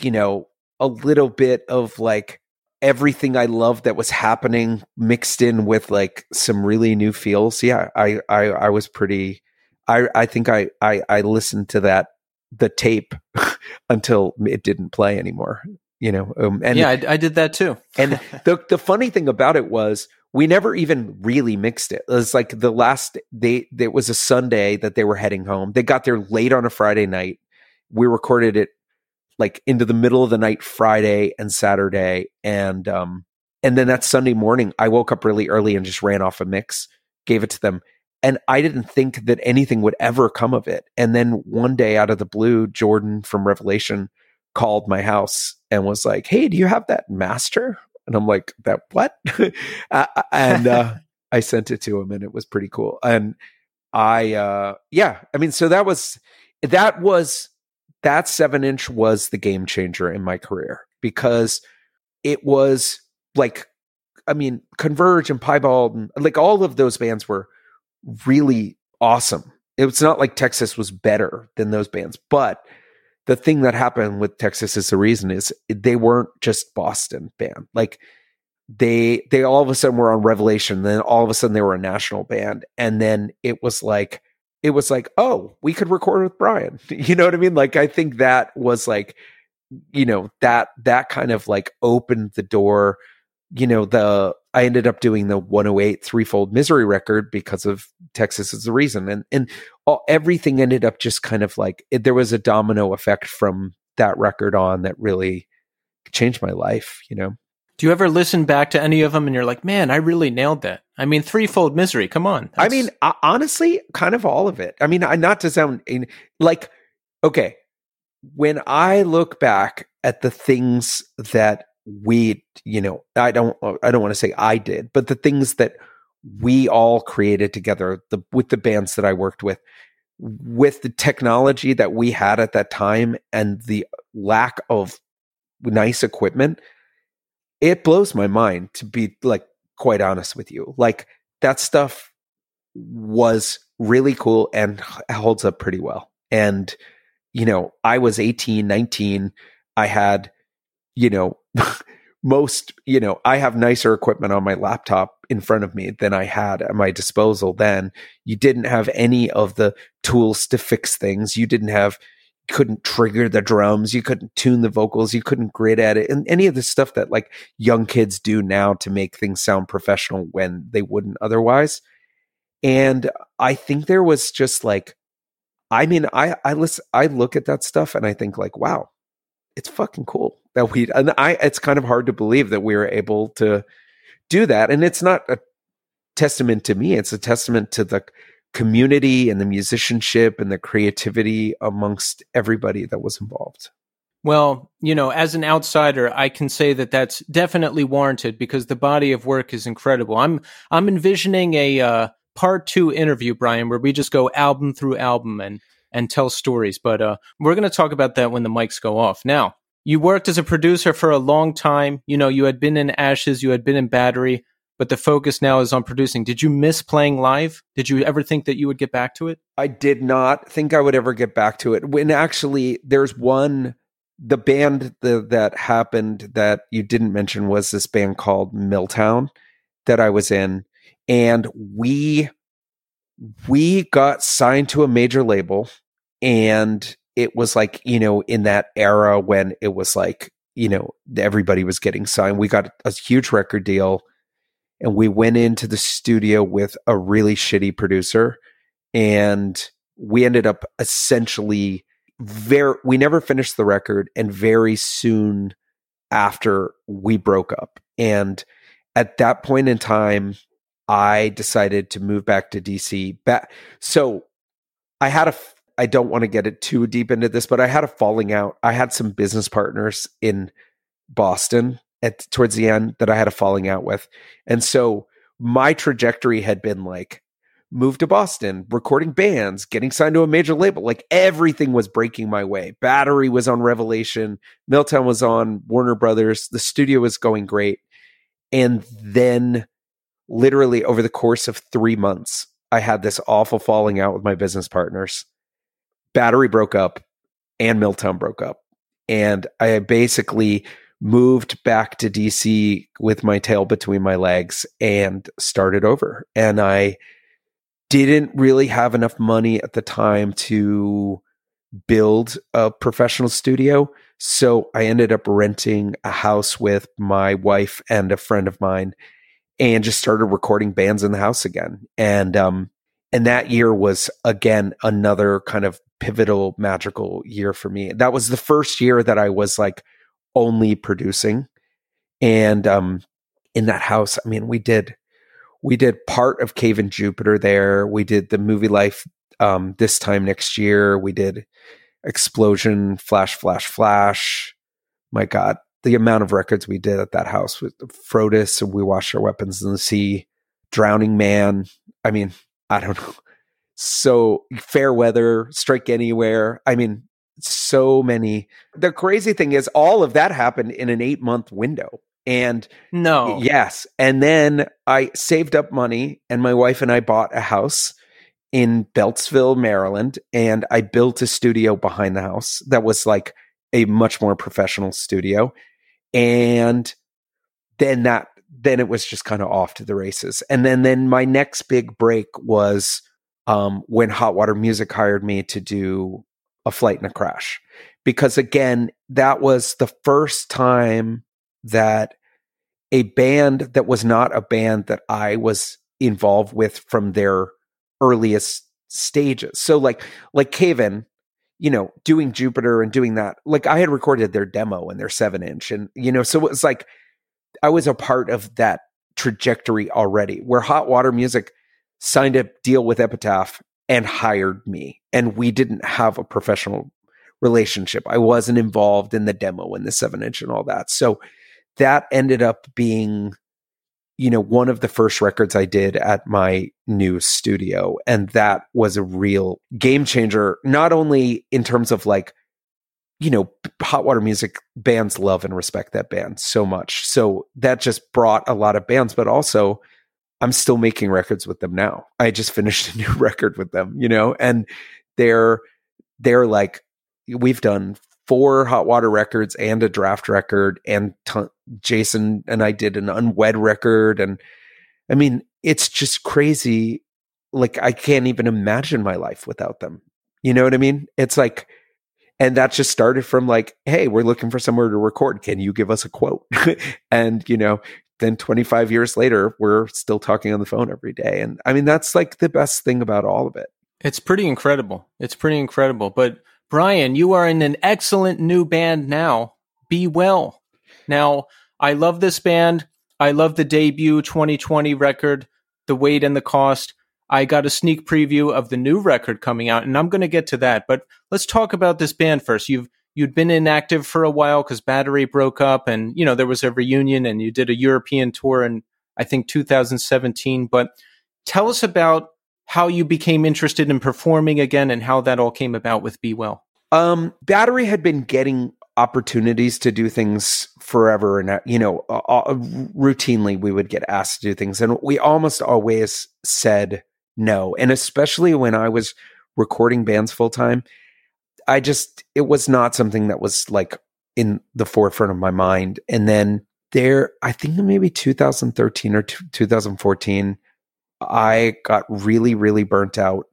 you know, a little bit of like everything I loved that was happening mixed in with like some really new feels. Yeah, I I, I was pretty. I I think I I, I listened to that the tape *laughs* until it didn't play anymore. You know, um, and yeah, I, I did that too. and *laughs* the the funny thing about it was we never even really mixed it. It was like the last they it was a Sunday that they were heading home. They got there late on a Friday night. We recorded it like into the middle of the night Friday and Saturday and um and then that Sunday morning I woke up really early and just ran off a mix, gave it to them. And I didn't think that anything would ever come of it. And then one day out of the blue, Jordan from Revelation called my house and was like, "Hey, do you have that master?" And I'm like, that what? *laughs* and uh, *laughs* I sent it to him and it was pretty cool. And I, uh, yeah, I mean, so that was, that was, that seven inch was the game changer in my career because it was like, I mean, Converge and Piebald and like all of those bands were really awesome. It's not like Texas was better than those bands, but the thing that happened with Texas is the reason is they weren't just Boston band. Like they they all of a sudden were on Revelation, then all of a sudden they were a national band, and then it was like it was like oh we could record with Brian. *laughs* You know what I mean? Like I think that was like you know that that kind of like opened the door. You know the I ended up doing the 108 threefold misery record because of Texas is the reason, and and all, everything ended up just kind of like it, there was a domino effect from that record on that really changed my life. You know. Do you ever listen back to any of them and you're like, man, I really nailed that? I mean, threefold misery. Come on. That's... I mean, uh, honestly, kind of all of it. I mean, I, not to sound like, okay, when I look back at the things that we you know i don't uh, i don't want to say i did but the things that we all created together the with the bands that i worked with with the technology that we had at that time and the lack of nice equipment it blows my mind to be like quite honest with you. Like that stuff was really cool and holds up pretty well. And you know i was 18 19 i had you know, *laughs* most, you know, I have nicer equipment on my laptop in front of me than I had at my disposal then. You didn't have any of the tools to fix things. You didn't have, couldn't trigger the drums. You couldn't tune the vocals. You couldn't grid at it. And any of the stuff that like young kids do now to make things sound professional when they wouldn't otherwise. And I think there was just like, I mean, I, I listen, I look at that stuff and I think like, wow, it's fucking cool that we and I it's kind of hard to believe that we were able to do that and it's not a testament to me it's a testament to the community and the musicianship and the creativity amongst everybody that was involved well, you know, as an outsider, I can say that that's definitely warranted because the body of work is incredible. I'm I'm envisioning a uh, part two interview, Brian, where we just go album through album and and tell stories. But uh, we're going to talk about that when the mics go off. Now, you worked as a producer for a long time. You know, you had been in Ashes, you had been in Battery, but the focus now is on producing. Did you miss playing live? Did you ever think that you would get back to it? I did not think I would ever get back to it. When actually, there's one the band the, that happened that you didn't mention was this band called Milltown that I was in, and we we got signed to a major label and it was like you know in that era when it was like you know everybody was getting signed we got a huge record deal and we went into the studio with a really shitty producer and we ended up essentially very we never finished the record and very soon after we broke up and at that point in time i decided to move back to dc back so i had a I don't want to get it too deep into this, but I had a falling out. I had some business partners in Boston at towards the end that I had a falling out with. And so my trajectory had been like move to Boston, recording bands, getting signed to a major label. Like everything was breaking my way. Battery was on Revelation, Milltown was on Warner Brothers, the studio was going great. And then literally over the course of 3 months, I had this awful falling out with my business partners. Battery broke up and Milltown broke up. And I basically moved back to DC with my tail between my legs and started over. And I didn't really have enough money at the time to build a professional studio. So I ended up renting a house with my wife and a friend of mine and just started recording bands in the house again. And um and that year was again another kind of pivotal magical year for me. That was the first year that I was like only producing. And um in that house, I mean, we did we did part of Cave in Jupiter there. We did the Movielife um this time next year. We did Explosion, Flash, Flash, Flash. My God, the amount of records we did at that house with Frodus and We Washed Our Weapons in the Sea, Drowning Man. I mean, I don't know. So Fairweather, strike anywhere. I mean, so many. The crazy thing is, all of that happened in an eight month window. And no, yes. And then I saved up money, and my wife and I bought a house in Beltsville, Maryland, and I built a studio behind the house that was like a much more professional studio. And then that then it was just kind of off to the races. And then then my next big break was um, when Hot Water Music hired me to do a flight and a crash. Because again, that was the first time that a band that was not a band that I was involved with from their earliest stages. So like like Cave In, you know, doing Jupiter and doing that. Like I had recorded their demo and their seven inch, and you know, so it was like I was a part of that trajectory already. Where Hot Water Music signed a deal with Epitaph and hired me, and we didn't have a professional relationship. I wasn't involved in the demo and the seven inch and all that. So that ended up being you know, one of the first records I did at my new studio. And that was a real game changer, not only in terms of like, you know, hot water music bands love and respect that band so much. So that just brought a lot of bands, but also I'm still making records with them now. I just finished a new *laughs* record with them, you know, and they're, they're like, we've done four hot water records and a draft record and t- jason and i did an unwed record and i mean it's just crazy. Like i can't even imagine my life without them. You know what i mean? It's like and that just started from like hey we're looking for somewhere to record. Can you give us a quote? *laughs* And you know then 25 years later we're still talking on the phone every day and i mean that's like the best thing about all of it it's pretty incredible it's pretty incredible but Brian, you are in an excellent new band now. Be well. Now, I love this band. I love the debut 2020 record, The Weight and the Cost. I got a sneak preview of the new record coming out, and I'm going to get to that. But let's talk about this band first. You've you'd been inactive for a while because Battery broke up, and you know there was a reunion, and you did a European tour in I think 2017. But tell us about how you became interested in performing again and how that all came about with Be Well. Um, Battery had been getting opportunities to do things forever and you know uh, uh, routinely we would get asked to do things and we almost always said no and especially when i was recording bands full time i just it was not something that was like in the forefront of my mind and then there i think maybe 2013 or 2014 I got really, really burnt out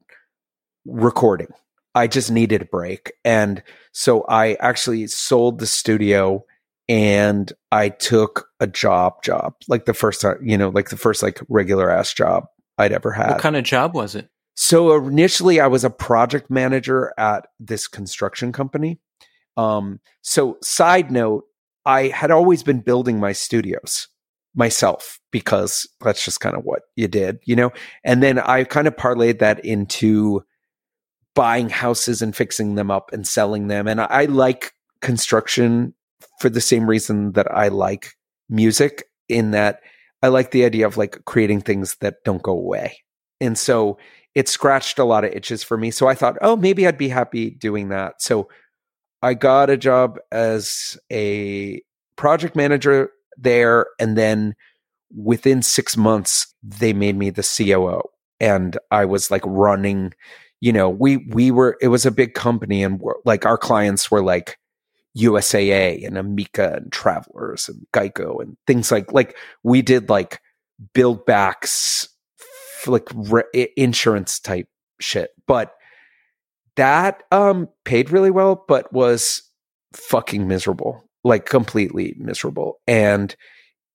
recording. I just needed a break. And so I actually sold the studio and I took a job job, like the first time, you know, like the first like regular ass job I'd ever had. What kind of job was it? So initially I was a project manager at this construction company. Um, so side note, I had always been building my studios myself because that's just kind of what you did, you know? And then I kind of parlayed that into buying houses and fixing them up and selling them. And I, I like construction for the same reason that I like music, in that I like the idea of like creating things that don't go away. And so it scratched a lot of itches for me. So I thought, oh, maybe I'd be happy doing that. So I got a job as a project manager there. And then within six months, they made me the COO. And I was like running, you know, we, we were, it was a big company and like our clients were like USAA and Amica and Travelers and Geico and things like, like we did like build backs, like re- insurance type shit. But that um paid really well, but was fucking miserable, like completely miserable. And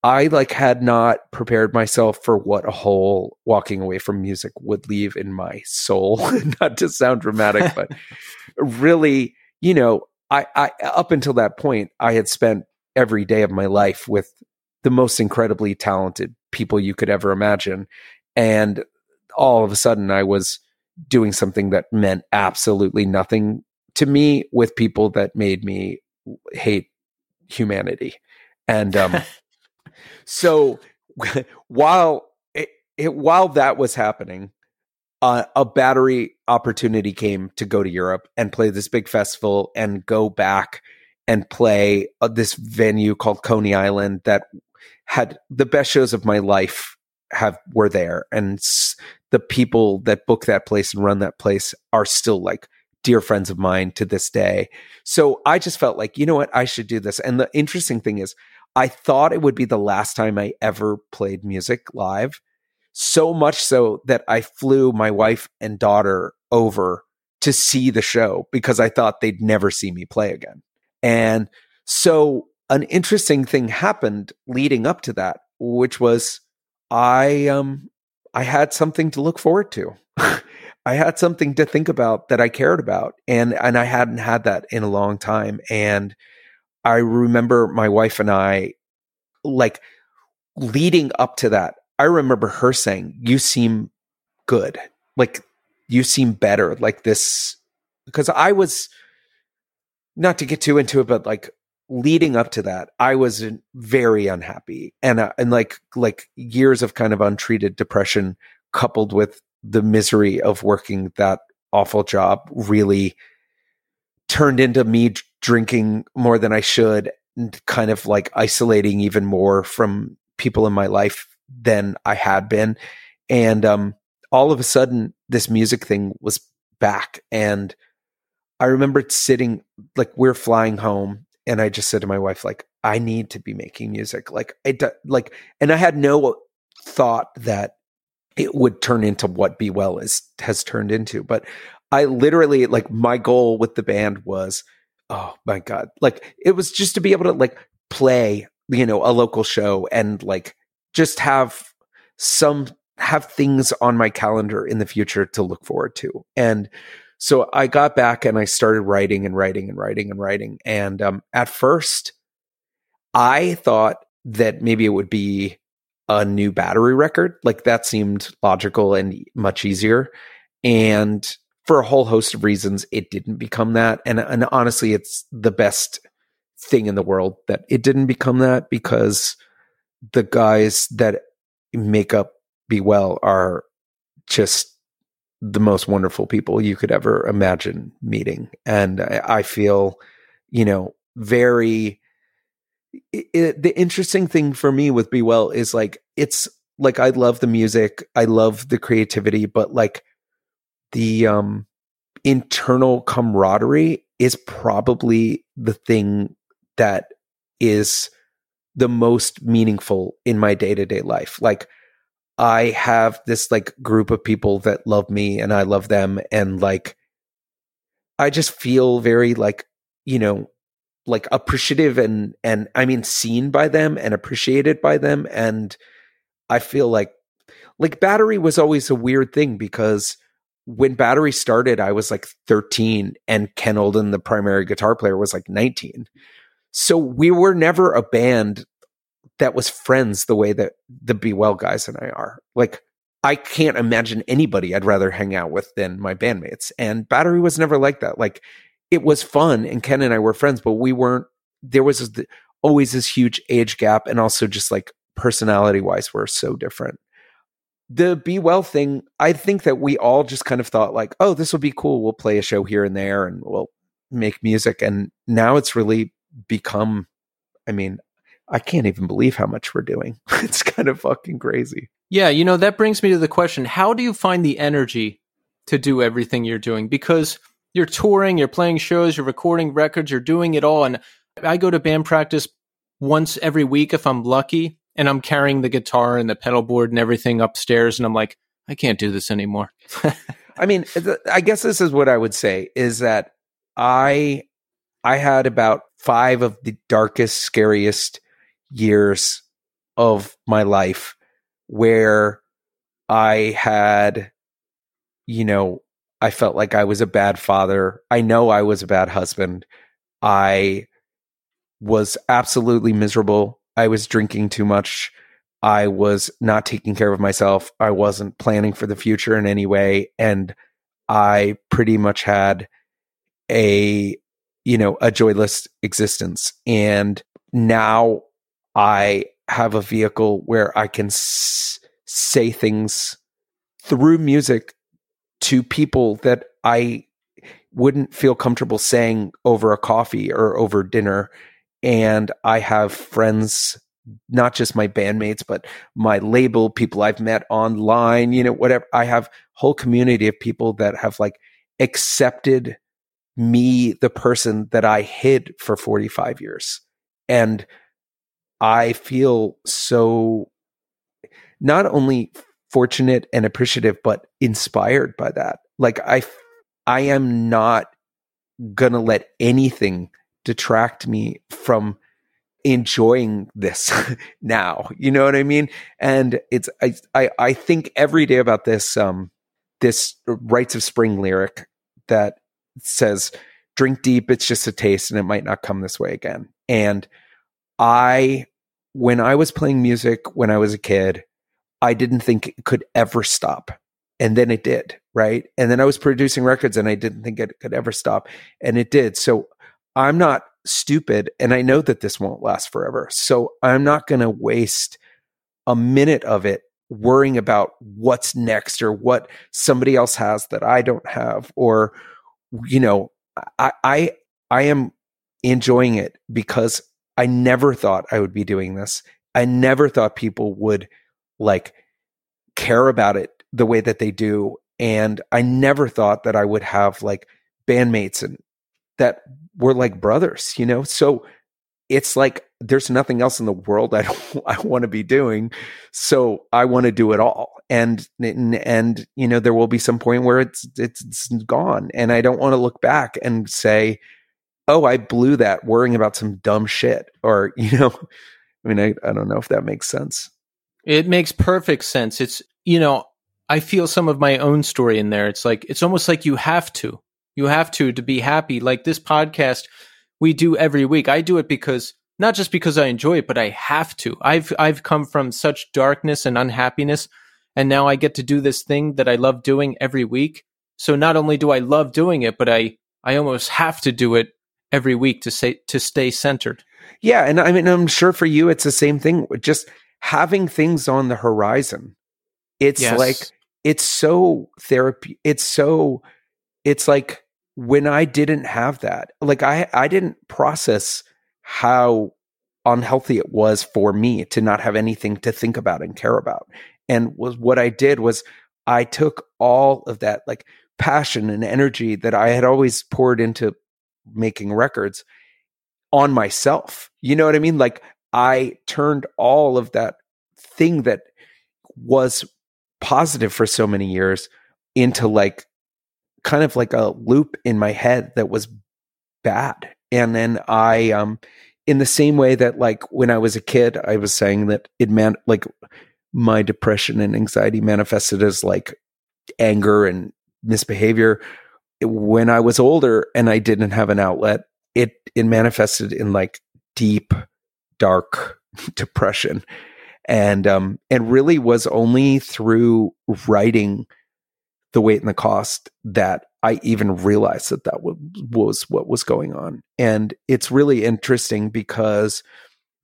I like had not prepared myself for what a whole walking away from music would leave in my soul. *laughs* not to sound dramatic, *laughs* but really, you know, I, I up until that point, I had spent every day of my life with the most incredibly talented people you could ever imagine. And all of a sudden I was doing something that meant absolutely nothing to me with people that made me hate humanity. And um, *laughs* so while it, it, while that was happening, uh, a battery opportunity came to go to Europe and play this big festival and go back and play uh, this venue called Coney Island that had the best shows of my life have were there and the people that book that place and run that place are still like dear friends of mine to this day. So I just felt like, you know what, I should do this. And the interesting thing is, I thought it would be the last time I ever played music live. So much so that I flew my wife and daughter over to see the show because I thought they'd never see me play again. And so an interesting thing happened leading up to that, which was I um I had something to look forward to. *laughs* I had something to think about that I cared about and and I hadn't had that in a long time and I remember my wife and I like leading up to that I remember her saying you seem good like you seem better like this because I was not to get too into it but like leading up to that I was very unhappy and uh, and like like years of kind of untreated depression coupled with the misery of working that awful job really turned into me drinking more than I should and kind of like isolating even more from people in my life than I had been. And um, all of a sudden, this music thing was back. And I remember sitting, like, we're flying home. And I just said to my wife, like, I need to be making music. Like, it, like, and I had no thought that it would turn into what Be Well is has turned into. But I literally like my goal with the band was, oh my god, like it was just to be able to like play, you know, a local show and like just have some have things on my calendar in the future to look forward to. And so I got back and I started writing and writing and writing and writing. And um, at first, I thought that maybe it would be a new battery record. Like that seemed logical and much easier. And for a whole host of reasons, it didn't become that. And, and honestly, it's the best thing in the world that it didn't become that because the guys that make up Be Well are just the most wonderful people you could ever imagine meeting. And I, I feel, you know, very it, the interesting thing for me with Be Well is like it's like I love the music, I love the creativity, but like the um internal camaraderie is probably the thing that is the most meaningful in my day-to-day life. Like I have this like group of people that love me and I love them and like I just feel very like you know like appreciative and and I mean seen by them and appreciated by them. And I feel like like battery was always a weird thing because when battery started I was like 13 and Ken Olden the primary guitar player was like 19 so we were never a band that was friends the way that the Be Well guys and I are like I can't imagine anybody I'd rather hang out with than my bandmates. And Battery was never like that. Like it was fun and Ken and I were friends, but we weren't there was always this huge age gap and also just like personality wise we're so different. The Be Well thing, I think that we all just kind of thought like, oh, this will be cool. We'll play a show here and there and we'll make music and now it's really become I mean, I can't even believe how much we're doing. *laughs* it's kind of fucking crazy. Yeah, you know, that brings me to the question how do you find the energy to do everything you're doing? Because you're touring, you're playing shows, you're recording records, you're doing it all. And I go to band practice once every week if I'm lucky, and I'm carrying the guitar and the pedal board and everything upstairs. And I'm like, I can't do this anymore. *laughs* I mean, I guess this is what I would say is that I I had about five of the darkest, scariest years of my life where I had, you know, I felt like I was a bad father. I know I was a bad husband. I was absolutely miserable. I was drinking too much. I was not taking care of myself. I wasn't planning for the future in any way. And I pretty much had a, you know, a joyless existence. And now I have a vehicle where I can s- say things through music to people that I wouldn't feel comfortable saying over a coffee or over dinner. And I have friends, not just my bandmates, but my label, people I've met online, you know, whatever. I have whole community of people that have like accepted me, the person that I hid for 45 years. And I feel so not only fortunate and appreciative, but inspired by that. Like I, I am not gonna let anything detract me from enjoying this *laughs* now. You know what I mean? And it's I I, I think every day about this um this rites of spring lyric that says drink deep it's just a taste and it might not come this way again and I, when I was playing music when I was a kid, I didn't think it could ever stop. And then it did, right? And then I was producing records and I didn't think it could ever stop. And it did. So I'm not stupid and I know that this won't last forever. So I'm not going to waste a minute of it worrying about what's next or what somebody else has that I don't have or you know I I I am enjoying it because I never thought I would be doing this. I never thought people would like care about it the way that they do. And I never thought that I would have like bandmates and that were like brothers, you know? So it's like there's nothing else in the world I *laughs* I want to be doing. So I want to do it all. And, and and you know there will be some point where it's it's, it's gone and I don't want to look back and say oh, I blew that worrying about some dumb shit. Or, *laughs* you know, I mean, I, I don't know if that makes sense. It makes perfect sense. It's, you know, I feel some of my own story in there. It's like, it's almost like you have to, you have to, to be happy. Like this podcast we do every week. I do it because, not just because I enjoy it, but I have to. I've, I've come from such darkness and unhappiness. And now I get to do this thing that I love doing every week. So not only do I love doing it, but I, I almost have to do it every week to say to stay centered. Yeah, and I mean I'm sure for you it's the same thing. Just having things on the horizon. It's yes. like it's so therapy. It's so it's like when I didn't have that. Like I I didn't process how unhealthy it was for me to not have anything to think about and care about. And was what I did was I took all of that like passion and energy that I had always poured into making records on myself. You know what I mean? Like I turned all of that thing that was positive for so many years into like kind of like a loop in my head that was bad. And then I um in the same way that like when I was a kid, I was saying that it meant like my depression and anxiety manifested as like anger and misbehavior when I was older and I didn't have an outlet, it it manifested in like deep, dark *laughs* depression. and um and really was only through writing the weight and the cost that I even realized that that was, was what was going on. And it's really interesting because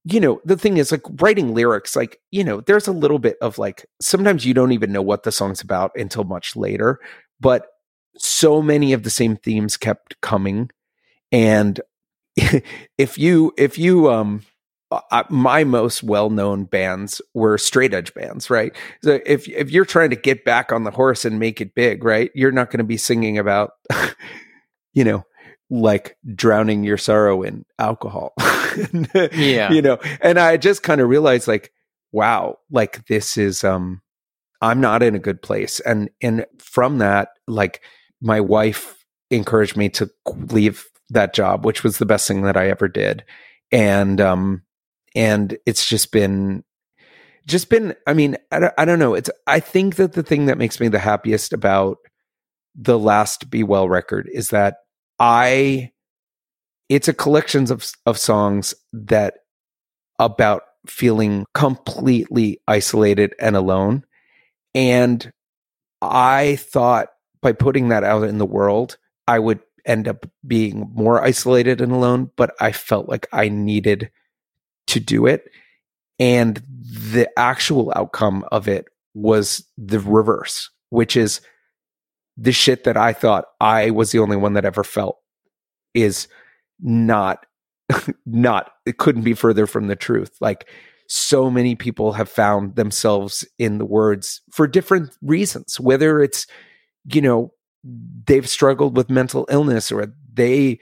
you know, the thing is like writing lyrics, like, you know, there's a little bit of like sometimes you don't even know what the song's about until much later, but so many of the same themes kept coming. And *laughs* if you, if you, um, uh, my most well-known bands were straight edge bands, right? So if if you're trying to get back on the horse and make it big, right? You're not going to be singing about, *laughs* you know, like drowning your sorrow in alcohol. *laughs* yeah. You know, and I just kind of realized like, wow, like this is um I'm not in a good place. And and from that, like my wife encouraged me to leave that job, which was the best thing that I ever did. And um and it's just been just been i mean I don't, I don't know it's i think that the thing that makes me the happiest about the last be well record is that i it's a collection of of songs that about feeling completely isolated and alone and i thought by putting that out in the world i would end up being more isolated and alone but i felt like i needed to do it. And the actual outcome of it was the reverse, which is the shit that I thought I was the only one that ever felt is not, *laughs* not, it couldn't be further from the truth. Like, so many people have found themselves in the words for different reasons, whether it's, you know, they've struggled with mental illness or they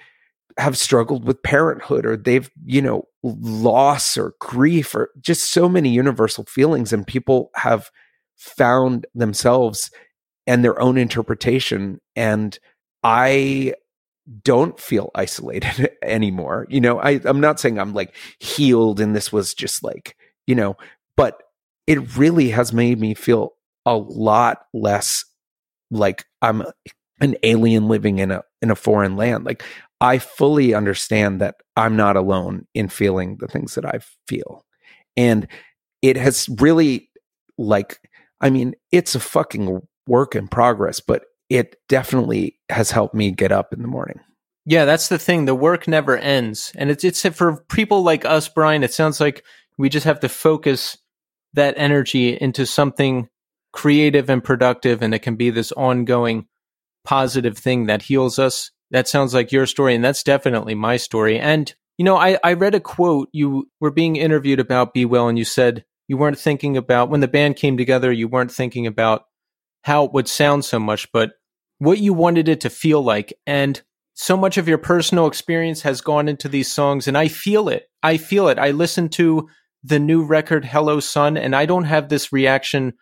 have struggled with parenthood or they've, you know, loss or grief or just so many universal feelings. And people have found themselves and their own interpretation. And I don't feel *laughs* isolated anymore. You know, I, I'm not saying I'm like healed and this was just like, you know, but it really has made me feel a lot less like I'm an alien living in a in a foreign land. Like I fully understand that I'm not alone in feeling the things that I feel. And it has really like I mean, it's a fucking work in progress, but it definitely has helped me get up in the morning. Yeah, that's the thing. The work never ends. And it's it's for people like us, Brian, it sounds like we just have to focus that energy into something creative and productive and it can be this ongoing positive thing that heals us that sounds like your story, and that's definitely my story. And, you know, I, I read a quote. You were being interviewed about Be Well, and you said you weren't thinking about when the band came together, you weren't thinking about how it would sound so much, but what you wanted it to feel like. And so much of your personal experience has gone into these songs, and I feel it. I feel it. I listen to the new record, Hello Sun, and I don't have this reaction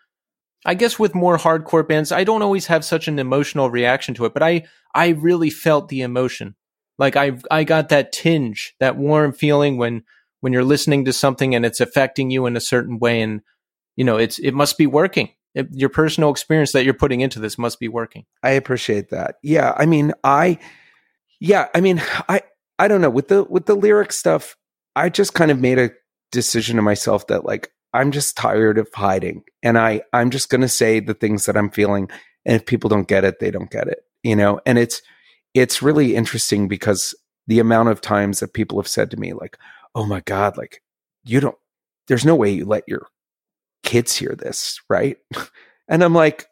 I guess with more hardcore bands, I don't always have such an emotional reaction to it, but I I really felt the emotion. Like I I got that tinge, that warm feeling when when you're listening to something and it's affecting you in a certain way and you know, it's it must be working. It, your personal experience that you're putting into this must be working. I appreciate that. Yeah, I mean, I yeah, I mean, I I don't know, with the with the lyric stuff, I just kind of made a decision to myself that like I'm just tired of hiding and I, I'm just going to say the things that I'm feeling. And if people don't get it, they don't get it, you know? And it's, it's really interesting because the amount of times that people have said to me, like, oh my God, like, you don't, there's no way you let your kids hear this, right? *laughs* and I'm like,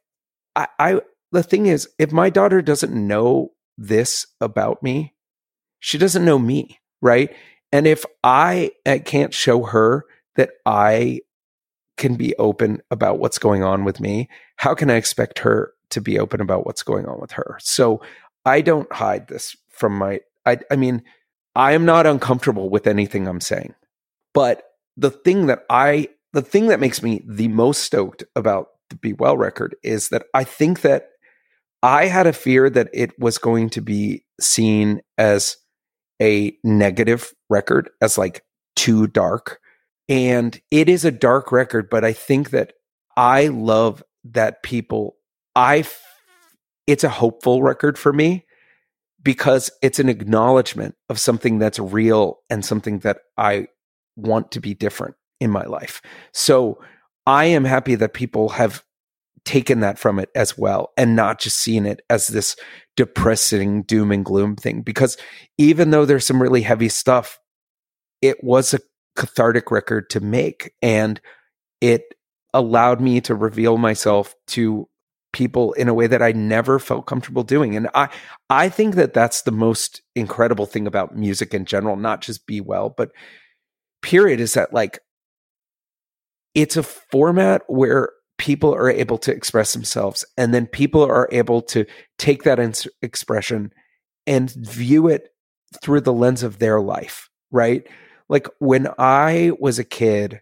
I, I, the thing is, if my daughter doesn't know this about me, she doesn't know me, right? And if I, I can't show her that I can be open about what's going on with me, how can I expect her to be open about what's going on with her? So I don't hide this from my, I, I mean, I am not uncomfortable with anything I'm saying. But the thing that I, the thing that makes me the most stoked about the Be Well record is that I think that I had a fear that it was going to be seen as a negative record, as like too dark. And it is a dark record, but I think that I love that people, I, it's a hopeful record for me because it's an acknowledgement of something that's real and something that I want to be different. in my life. So I am happy that people have taken that from it as well and not just seen it as this depressing doom and gloom thing because even though there's some really heavy stuff it was a cathartic record to make and it allowed me to reveal myself to people in a way that I never felt comfortable doing. And I I think that that's the most incredible thing about music in general, not just be well, but period is that like it's a format where people are able to express themselves and then people are able to take that ins- expression and view it through the lens of their life, right? Like when I was a kid,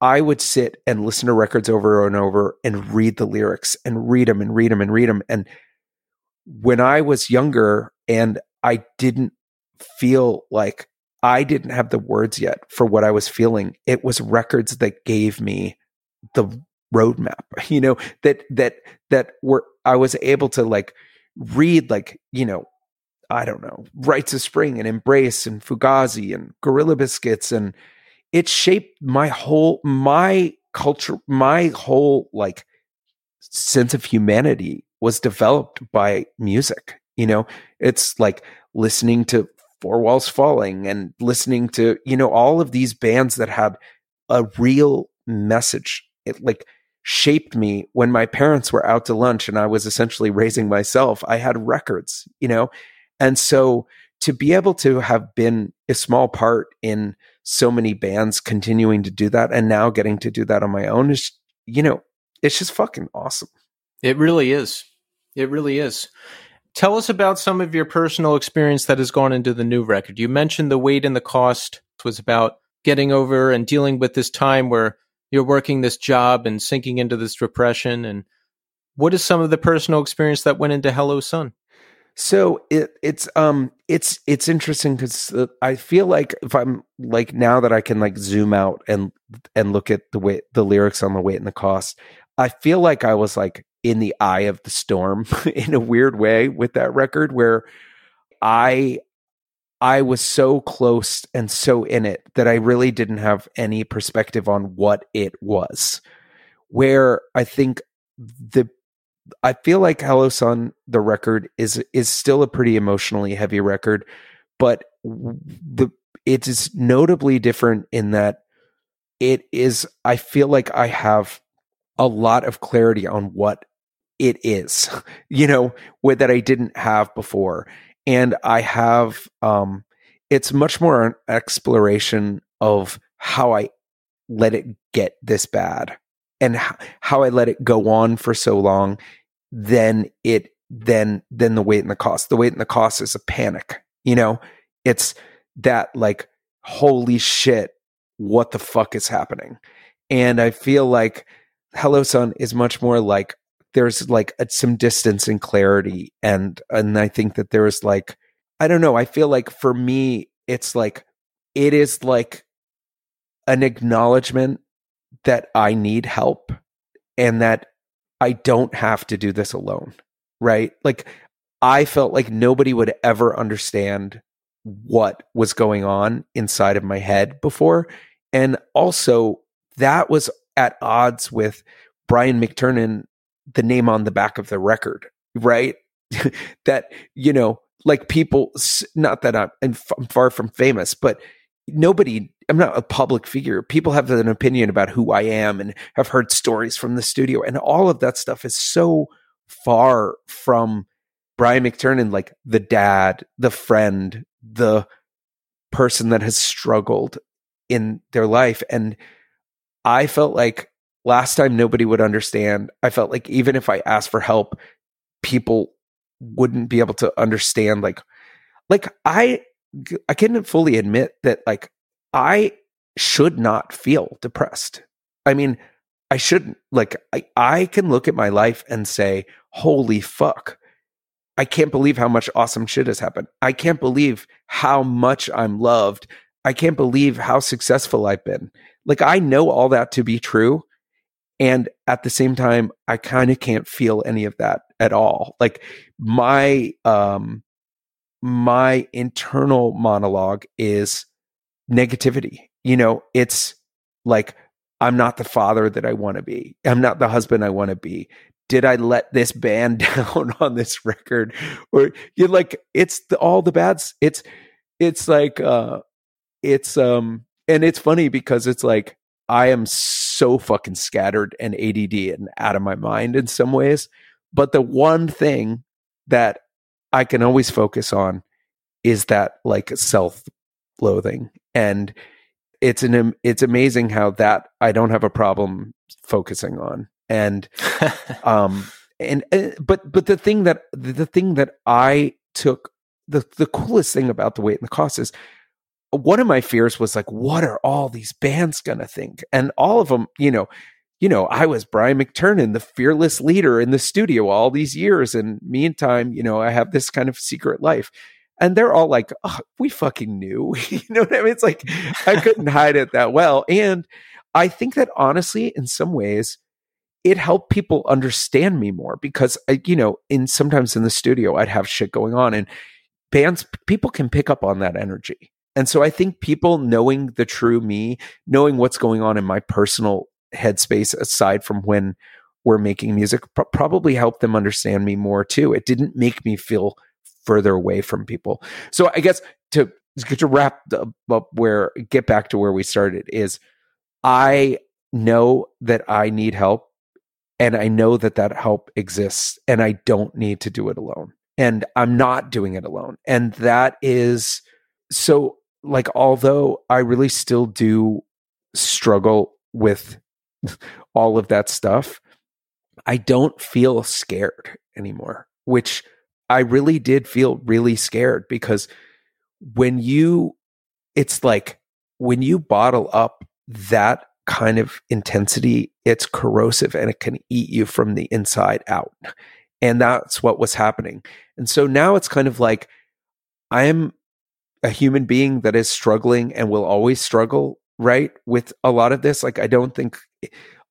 I would sit and listen to records over and over and read the lyrics and read them and read them and read them. And when I was younger and I didn't feel like I didn't have the words yet for what I was feeling, it was records that gave me the roadmap, *laughs* you know, that, that, that were, I was able to like read, like, you know, I don't know, Rites of Spring and Embrace and Fugazi and Gorilla Biscuits and, it shaped my whole my culture my whole like sense of humanity was developed by music you know? It's like listening to four walls falling and listening to you know all of these bands that had a real message. It like shaped me when my parents were out to lunch and i was essentially raising myself. I had records you know and so to be able to have been a small part in so many bands continuing to do that and now getting to do that on my own is you know it's just fucking awesome. It really is. It really is. Tell us about some of your personal experience that has gone into the new record. You mentioned the weight and the cost was about getting over and dealing with this time where you're working this job and sinking into this depression. And what is some of the personal experience that went into hello sun so it it's um it's it's interesting because I feel like if I'm like now that I can like zoom out and and look at the way the lyrics on the weight and the cost, I feel like I was like in the eye of the storm *laughs* in a weird way with that record where I I was so close and so in it that I really didn't have any perspective on what it was. Where I think the I feel like Hello Sun, the record is is still a pretty emotionally heavy record, but the it is notably different in that it is. I feel like I have a lot of clarity on what it is, *laughs* you know, that I didn't have before, and I have. um It's much more an exploration of how I let it get this bad and how I let it go on for so long, then it then then the weight and the cost. The weight and the cost is a panic. You know, it's that like holy shit, what the fuck is happening? And I feel like Hello Sun is much more like there's like a, some distance and clarity, and and I think that there is like I don't know. I feel like for me, it's like it is like an acknowledgement that I need help and that I don't have to do this alone. Right. Like I felt like nobody would ever understand what was going on inside of my head before. And also, that was at odds with Brian McTernan, the name on the back of the record, right? *laughs* that, you know, like people, not that I'm, I'm far from famous, but nobody I'm not a public figure. People have an opinion about who I am and have heard stories from the studio and all of that stuff is so far from Brian McTernan like the dad, the friend, the person that has struggled in their life and I felt like last time nobody would understand. I felt like even if I asked for help people wouldn't be able to understand like like I I couldn't fully admit that like I should not feel depressed. I mean, I shouldn't like I, I can look at my life and say, holy fuck. I can't believe how much awesome shit has happened. I can't believe how much I'm loved. I can't believe how successful I've been. Like I know all that to be true. And at the same time, I kind of can't feel any of that at all. Like my um my internal monologue is negativity. You know, it's like I'm not the father that I want to be. I'm not the husband I want to be. Did I let this band *laughs* down on this record? Or you're like, it's the, all the bads. It's, it's like, uh, it's, um, and it's funny because it's like, I am so fucking scattered and ADD and out of my mind in some ways. But the one thing that I can always focus on is that like self loathing. And it's an it's amazing how that I don't have a problem focusing on. And *laughs* um and, and but but the thing that the thing that I took the the coolest thing about the weight and the cost is one of my fears was like what are all these bands gonna think and all of them you know you know i was brian mcternan the fearless leader in the studio all these years and meantime you know i have this kind of secret life and they're all like, oh, we fucking knew. *laughs* you know what I mean? It's like I couldn't hide it that well. And I think that honestly, in some ways, it helped people understand me more because uh, you know, in sometimes in the studio, I'd have shit going on, and bands people can pick up on that energy. And so I think people knowing the true me, knowing what's going on in my personal headspace aside from when we're making music, pr- probably helped them understand me more too. It didn't make me feel further away from people. So I guess to to wrap up where get back to where we started is I know that I need help and I know that that help exists and I don't need to do it alone. And I'm not doing it alone. And that is so like although I really still do struggle with *laughs* all of that stuff, I don't feel scared anymore, which I really did feel really scared because when you, it's like when you bottle up that kind of intensity, it's corrosive and it can eat you from the inside out. And that's what was happening. And so now it's kind of like I am a human being that is struggling and will always struggle, right? With a lot of this. Like, I don't think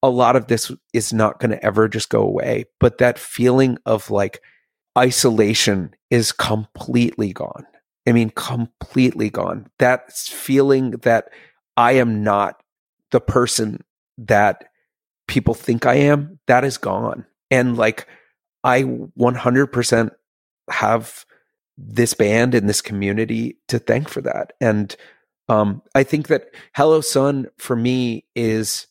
a lot of this is not going to ever just go away. But that feeling of like, isolation is completely gone. I mean, completely gone. That feeling that I am not the person that people think I am, that is gone. And like, I 100% have this band and this community to thank for that. And um, I think that Hello Sun for me is,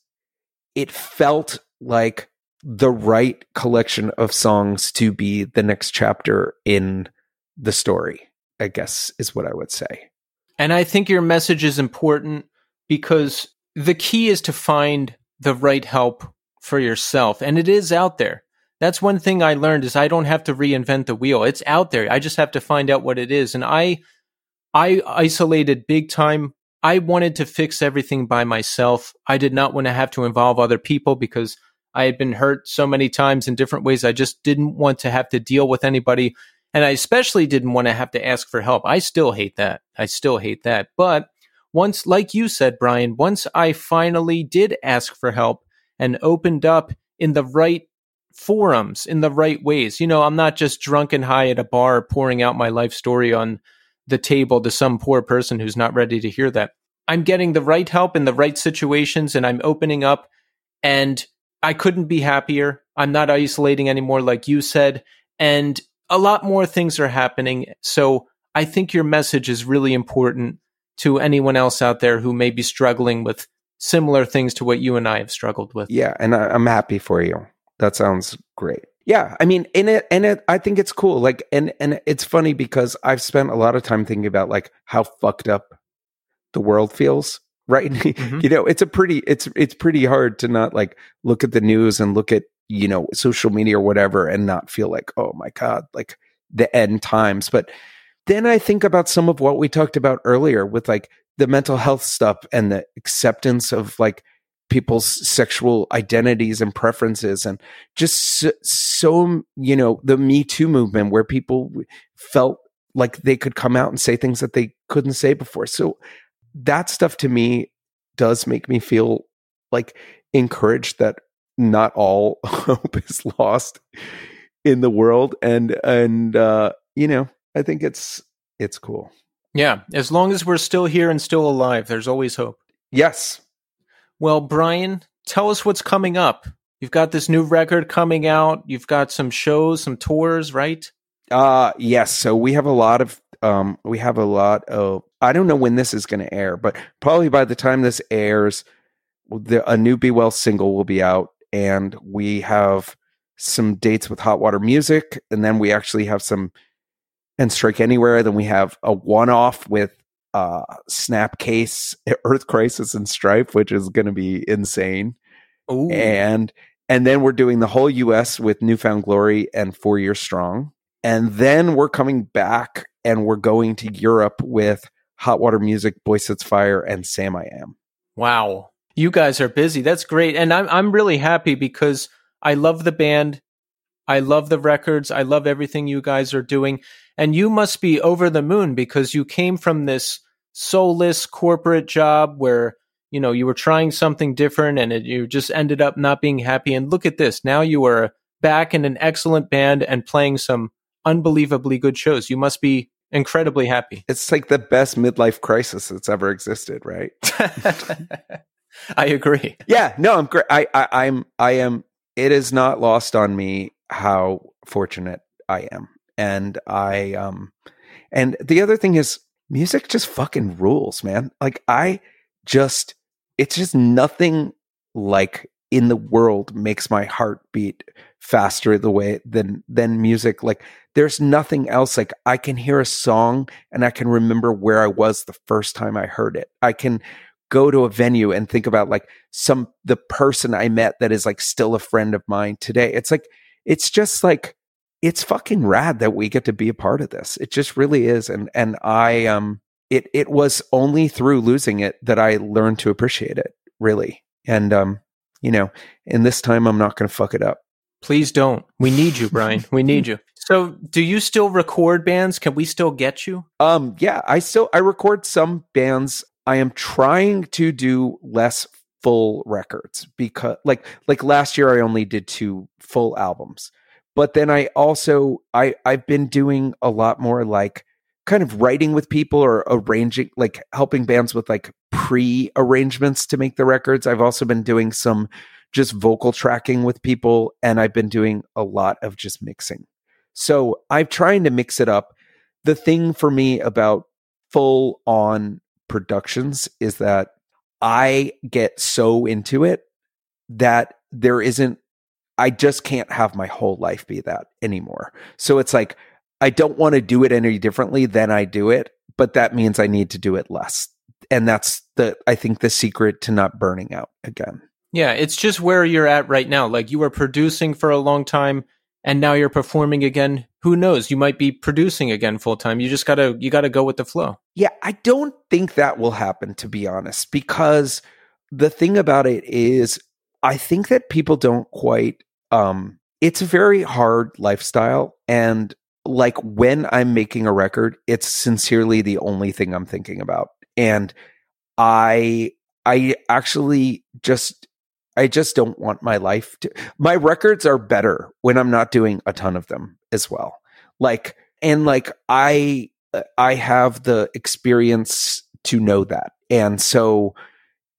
it felt like the right collection of songs to be the next chapter in the story, I guess is what I would say. And I think your message is important because the key is to find the right help for yourself and it is out there. That's one thing I learned is I don't have to reinvent the wheel. It's out there. I just have to find out what it is. And I I isolated big time. I wanted to fix everything by myself. I did not want to have to involve other people because I had been hurt so many times in different ways. I just didn't want to have to deal with anybody. And I especially didn't want to have to ask for help. I still hate that. I still hate that. But once, like you said, Brian, once I finally did ask for help and opened up in the right forums, in the right ways, you know, I'm not just drunk and high at a bar pouring out my life story on the table to some poor person who's not ready to hear that. I'm getting the right help in the right situations and I'm opening up and I couldn't be happier. I'm not isolating anymore, like you said. And a lot more things are happening. So I think your message is really important to anyone else out there who may be struggling with similar things to what you and I have struggled with. Yeah. And I, am happy for you. That sounds great. Yeah. I mean, in it, and it, I think it's cool. Like, and, and it's funny because I've spent a lot of time thinking about like how fucked up the world feels right *laughs* mm-hmm. you know it's a pretty it's it's pretty hard to not like look at the news and look at you know social media or whatever and not feel like oh my god like the end times but then i think about some of what we talked about earlier with like the mental health stuff and the acceptance of like people's sexual identities and preferences and just so, so you know the me too movement where people felt like they could come out and say things that they couldn't say before. So that stuff to me does make me feel like encouraged that not all *laughs* hope is lost in the world. And and uh you know i think it's it's cool. Yeah as long as we're still here and still alive there's always hope. Yes Well, Brian, tell us what's coming up. You've got this new record coming out. You've got some shows, some tours, right? Uh yes. So we have a lot of um we have a lot of I don't know when this is going to air, but probably by the time this airs, the, a new Be Well single will be out, and we have some dates with Hot Water Music, and then we actually have some and Strike Anywhere. Then we have a one off with uh Snapcase, Earth Crisis, and Strife, which is going to be insane. Ooh. And and then we're doing the whole US with New Found Glory and Four Years Strong. And then we're coming back and we're going to Europe with Hot Water Music, Boy Sets Fire, and Sam I Am. Wow. You guys are busy. That's great. And I'm I'm really happy because I love the band. I love the records. I love everything you guys are doing. And you must be over the moon because you came from this soulless corporate job where you know you were trying something different and it, you just ended up not being happy and look at this now you are back in an excellent band and playing some unbelievably good shows you must be incredibly happy It's like the best midlife crisis that's ever existed, right? *laughs* *laughs* i agree yeah, no, I'm great. I, I, I'm, I am. It is not lost on me how fortunate I am, and I, um, and the other thing is, music just fucking rules, man. Like I just, it's just nothing like in the world makes my heart beat faster the way than than music. Like there's nothing else. Like I can hear a song and I can remember where I was the first time I heard it. I can go to a venue and think about like some the person I met that is like still a friend of mine today. It's like it's just like it's fucking rad that we get to be a part of this. It just really is. And and I um it it was only through losing it that I learned to appreciate it, really. And um, you know, in this time I'm not gonna fuck it up. please don't we need you *laughs* brian we need you so do you still record bands can we still get you Um, yeah, I still I record some bands. I am trying to do less full records because like like last year I only did two full albums. But then I also I I've been doing a lot more like kind of writing with people or arranging like helping bands with like pre arrangements to make the records. I've also been doing some just vocal tracking with people and I've been doing a lot of just mixing. So I'm trying to mix it up. The thing for me about full on productions is that I get so into it that there isn't, I just can't have my whole life be that anymore. So it's like, I don't want to do it any differently than I do it, but that means I need to do it less. And that's the, I think, the secret to not burning out again. yeah it's just where you're at right now like you were producing for a long time and now you're performing again who knows you might be producing again full time you just gotta you gotta go with the flow Yeah, I don't think that will happen, to be honest, because the thing about it is, I think that people don't quite, um, it's a very hard lifestyle. And like when I'm making a record, it's sincerely the only thing I'm thinking about. And I, I actually just, I just don't want my life to, my records are better when I'm not doing a ton of them as well. Like, and like I, I have the experience to know that. And so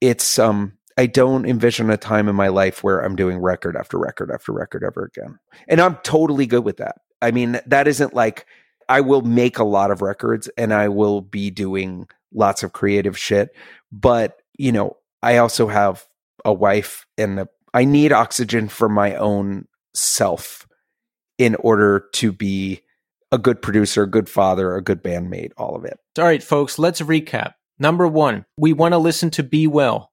it's um I don't envision a time in my life where I'm doing record after record after record ever again. And I'm totally good with that. I mean, that isn't like I will make a lot of records and I will be doing lots of creative shit, but you know, I also have a wife and a, I need oxygen for my own self in order to be a good producer, a good father, a good bandmate, all of it. all right folks let's recap number one we want to listen to be well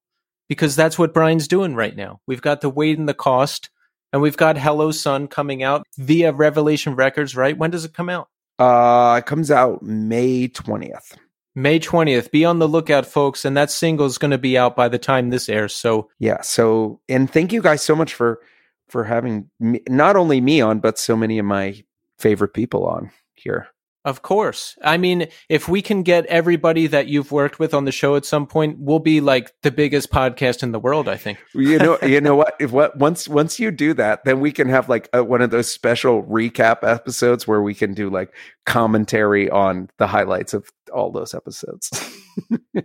because that's what brian's doing right now we've got the weight and the cost and we've got hello sun coming out via revelation records right when does it come out Uh, it comes out May 20th. May 20th. Be on the lookout, folks. And that single is going to be out by the time this airs. So, Yeah. So, and thank you guys so much for, for having me, not only me on, but so many of my favorite people on here. Of course. I mean, if we can get everybody that you've worked with on the show at some point, we'll be like the biggest podcast in the world, I think. You know, you know what? If what once once you do that, then we can have like a, one of those special recap episodes where we can do like commentary on the highlights of all those episodes. *laughs*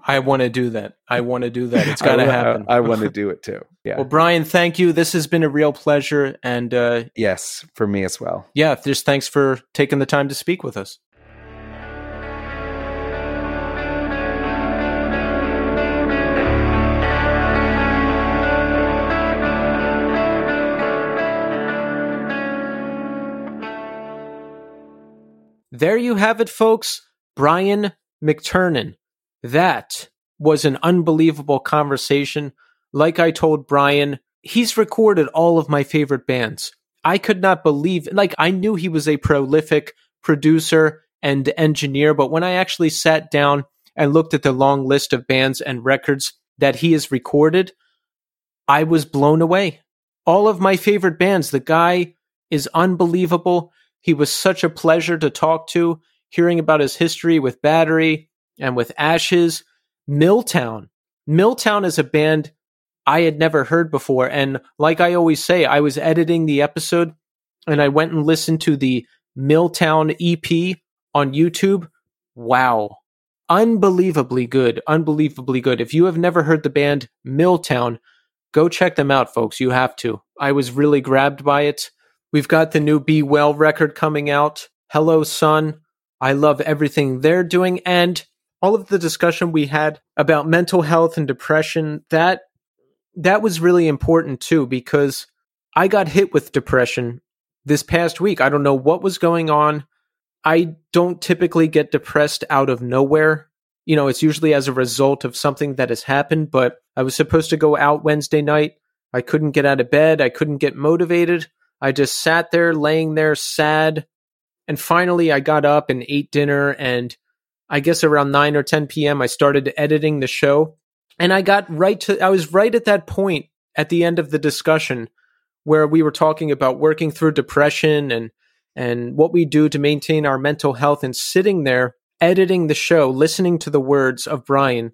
I want to do that. I want to do that. It's got to happen. I, I want to do it too. Yeah. Well, Brian, thank you. This has been a real pleasure. And uh, yes, for me as well. Yeah, just thanks for taking the time to speak with us. There you have it, folks. Brian McTernan. That was an unbelievable conversation. Like I told Brian, he's recorded all of my favorite bands. I could not believe, like, I knew he was a prolific producer and engineer, but when I actually sat down and looked at the long list of bands and records that he has recorded, I was blown away. All of my favorite bands, the guy is unbelievable. He was such a pleasure to talk to, hearing about his history with Battery and with Ashes. Milltown. Milltown is a band I had never heard before. And like I always say, I was editing the episode and I went and listened to the Milltown EP on YouTube. Wow. Unbelievably good. Unbelievably good. If you have never heard the band Milltown, go check them out, folks. You have to. I was really grabbed by it. We've got the new Be Well record coming out. Hello, Sun. I love everything they're doing. And all of the discussion we had about mental health and depression, that that was really important too, because I got hit with depression this past week. I don't know what was going on. I don't typically get depressed out of nowhere. You know, it's usually as a result of something that has happened, but I was supposed to go out Wednesday night. I couldn't get out of bed. I couldn't get motivated. I just sat there laying there sad. And finally, I got up and ate dinner. And I guess around 9 or 10 p.m., I started editing the show. And I got right to, I was right at that point at the end of the discussion where we were talking about working through depression and, and what we do to maintain our mental health. And sitting there editing the show, listening to the words of Brian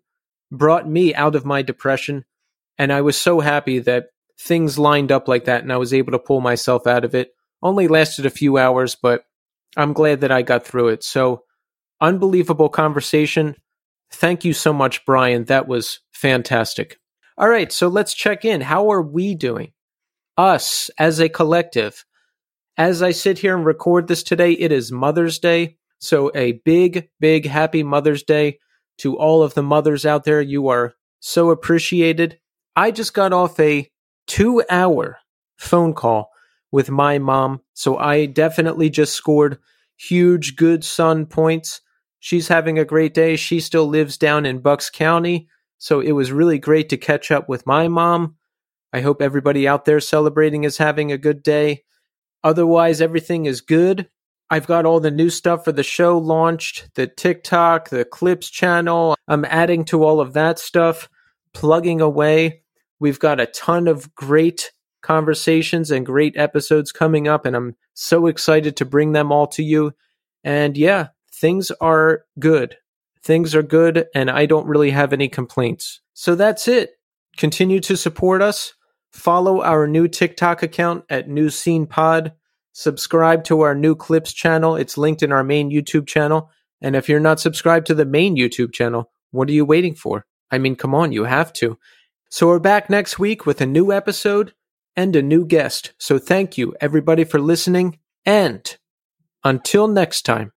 brought me out of my depression. And I was so happy that things lined up like that and I was able to pull myself out of it. Only lasted a few hours, but I'm glad that I got through it. So, unbelievable conversation. Thank you so much, Brian. That was fantastic. All right, so let's check in. How are we doing? Us as a collective. As I sit here and record this today, it is Mother's Day. So, a big, big happy Mother's Day to all of the mothers out there. You are so appreciated. I just got off a two hour phone call with my mom. So I definitely just scored huge good son points. She's having a great day. She still lives down in Bucks County. So it was really great to catch up with my mom. I hope everybody out there celebrating is having a good day. Otherwise, everything is good. I've got all the new stuff for the show launched, the TikTok, the clips channel. I'm adding to all of that stuff, plugging away. We've got a ton of great conversations and great episodes coming up, and I'm so excited to bring them all to you. And yeah, things are good. Things are good, and I don't really have any complaints. So that's it. Continue to support us. Follow our new TikTok account at New Scene Pod. Subscribe to our new clips channel. It's linked in our main YouTube channel. And if you're not subscribed to the main YouTube channel, what are you waiting for? I mean, come on, you have to. So we're back next week with a new episode and a new guest. So thank you, everybody, for listening. And until next time.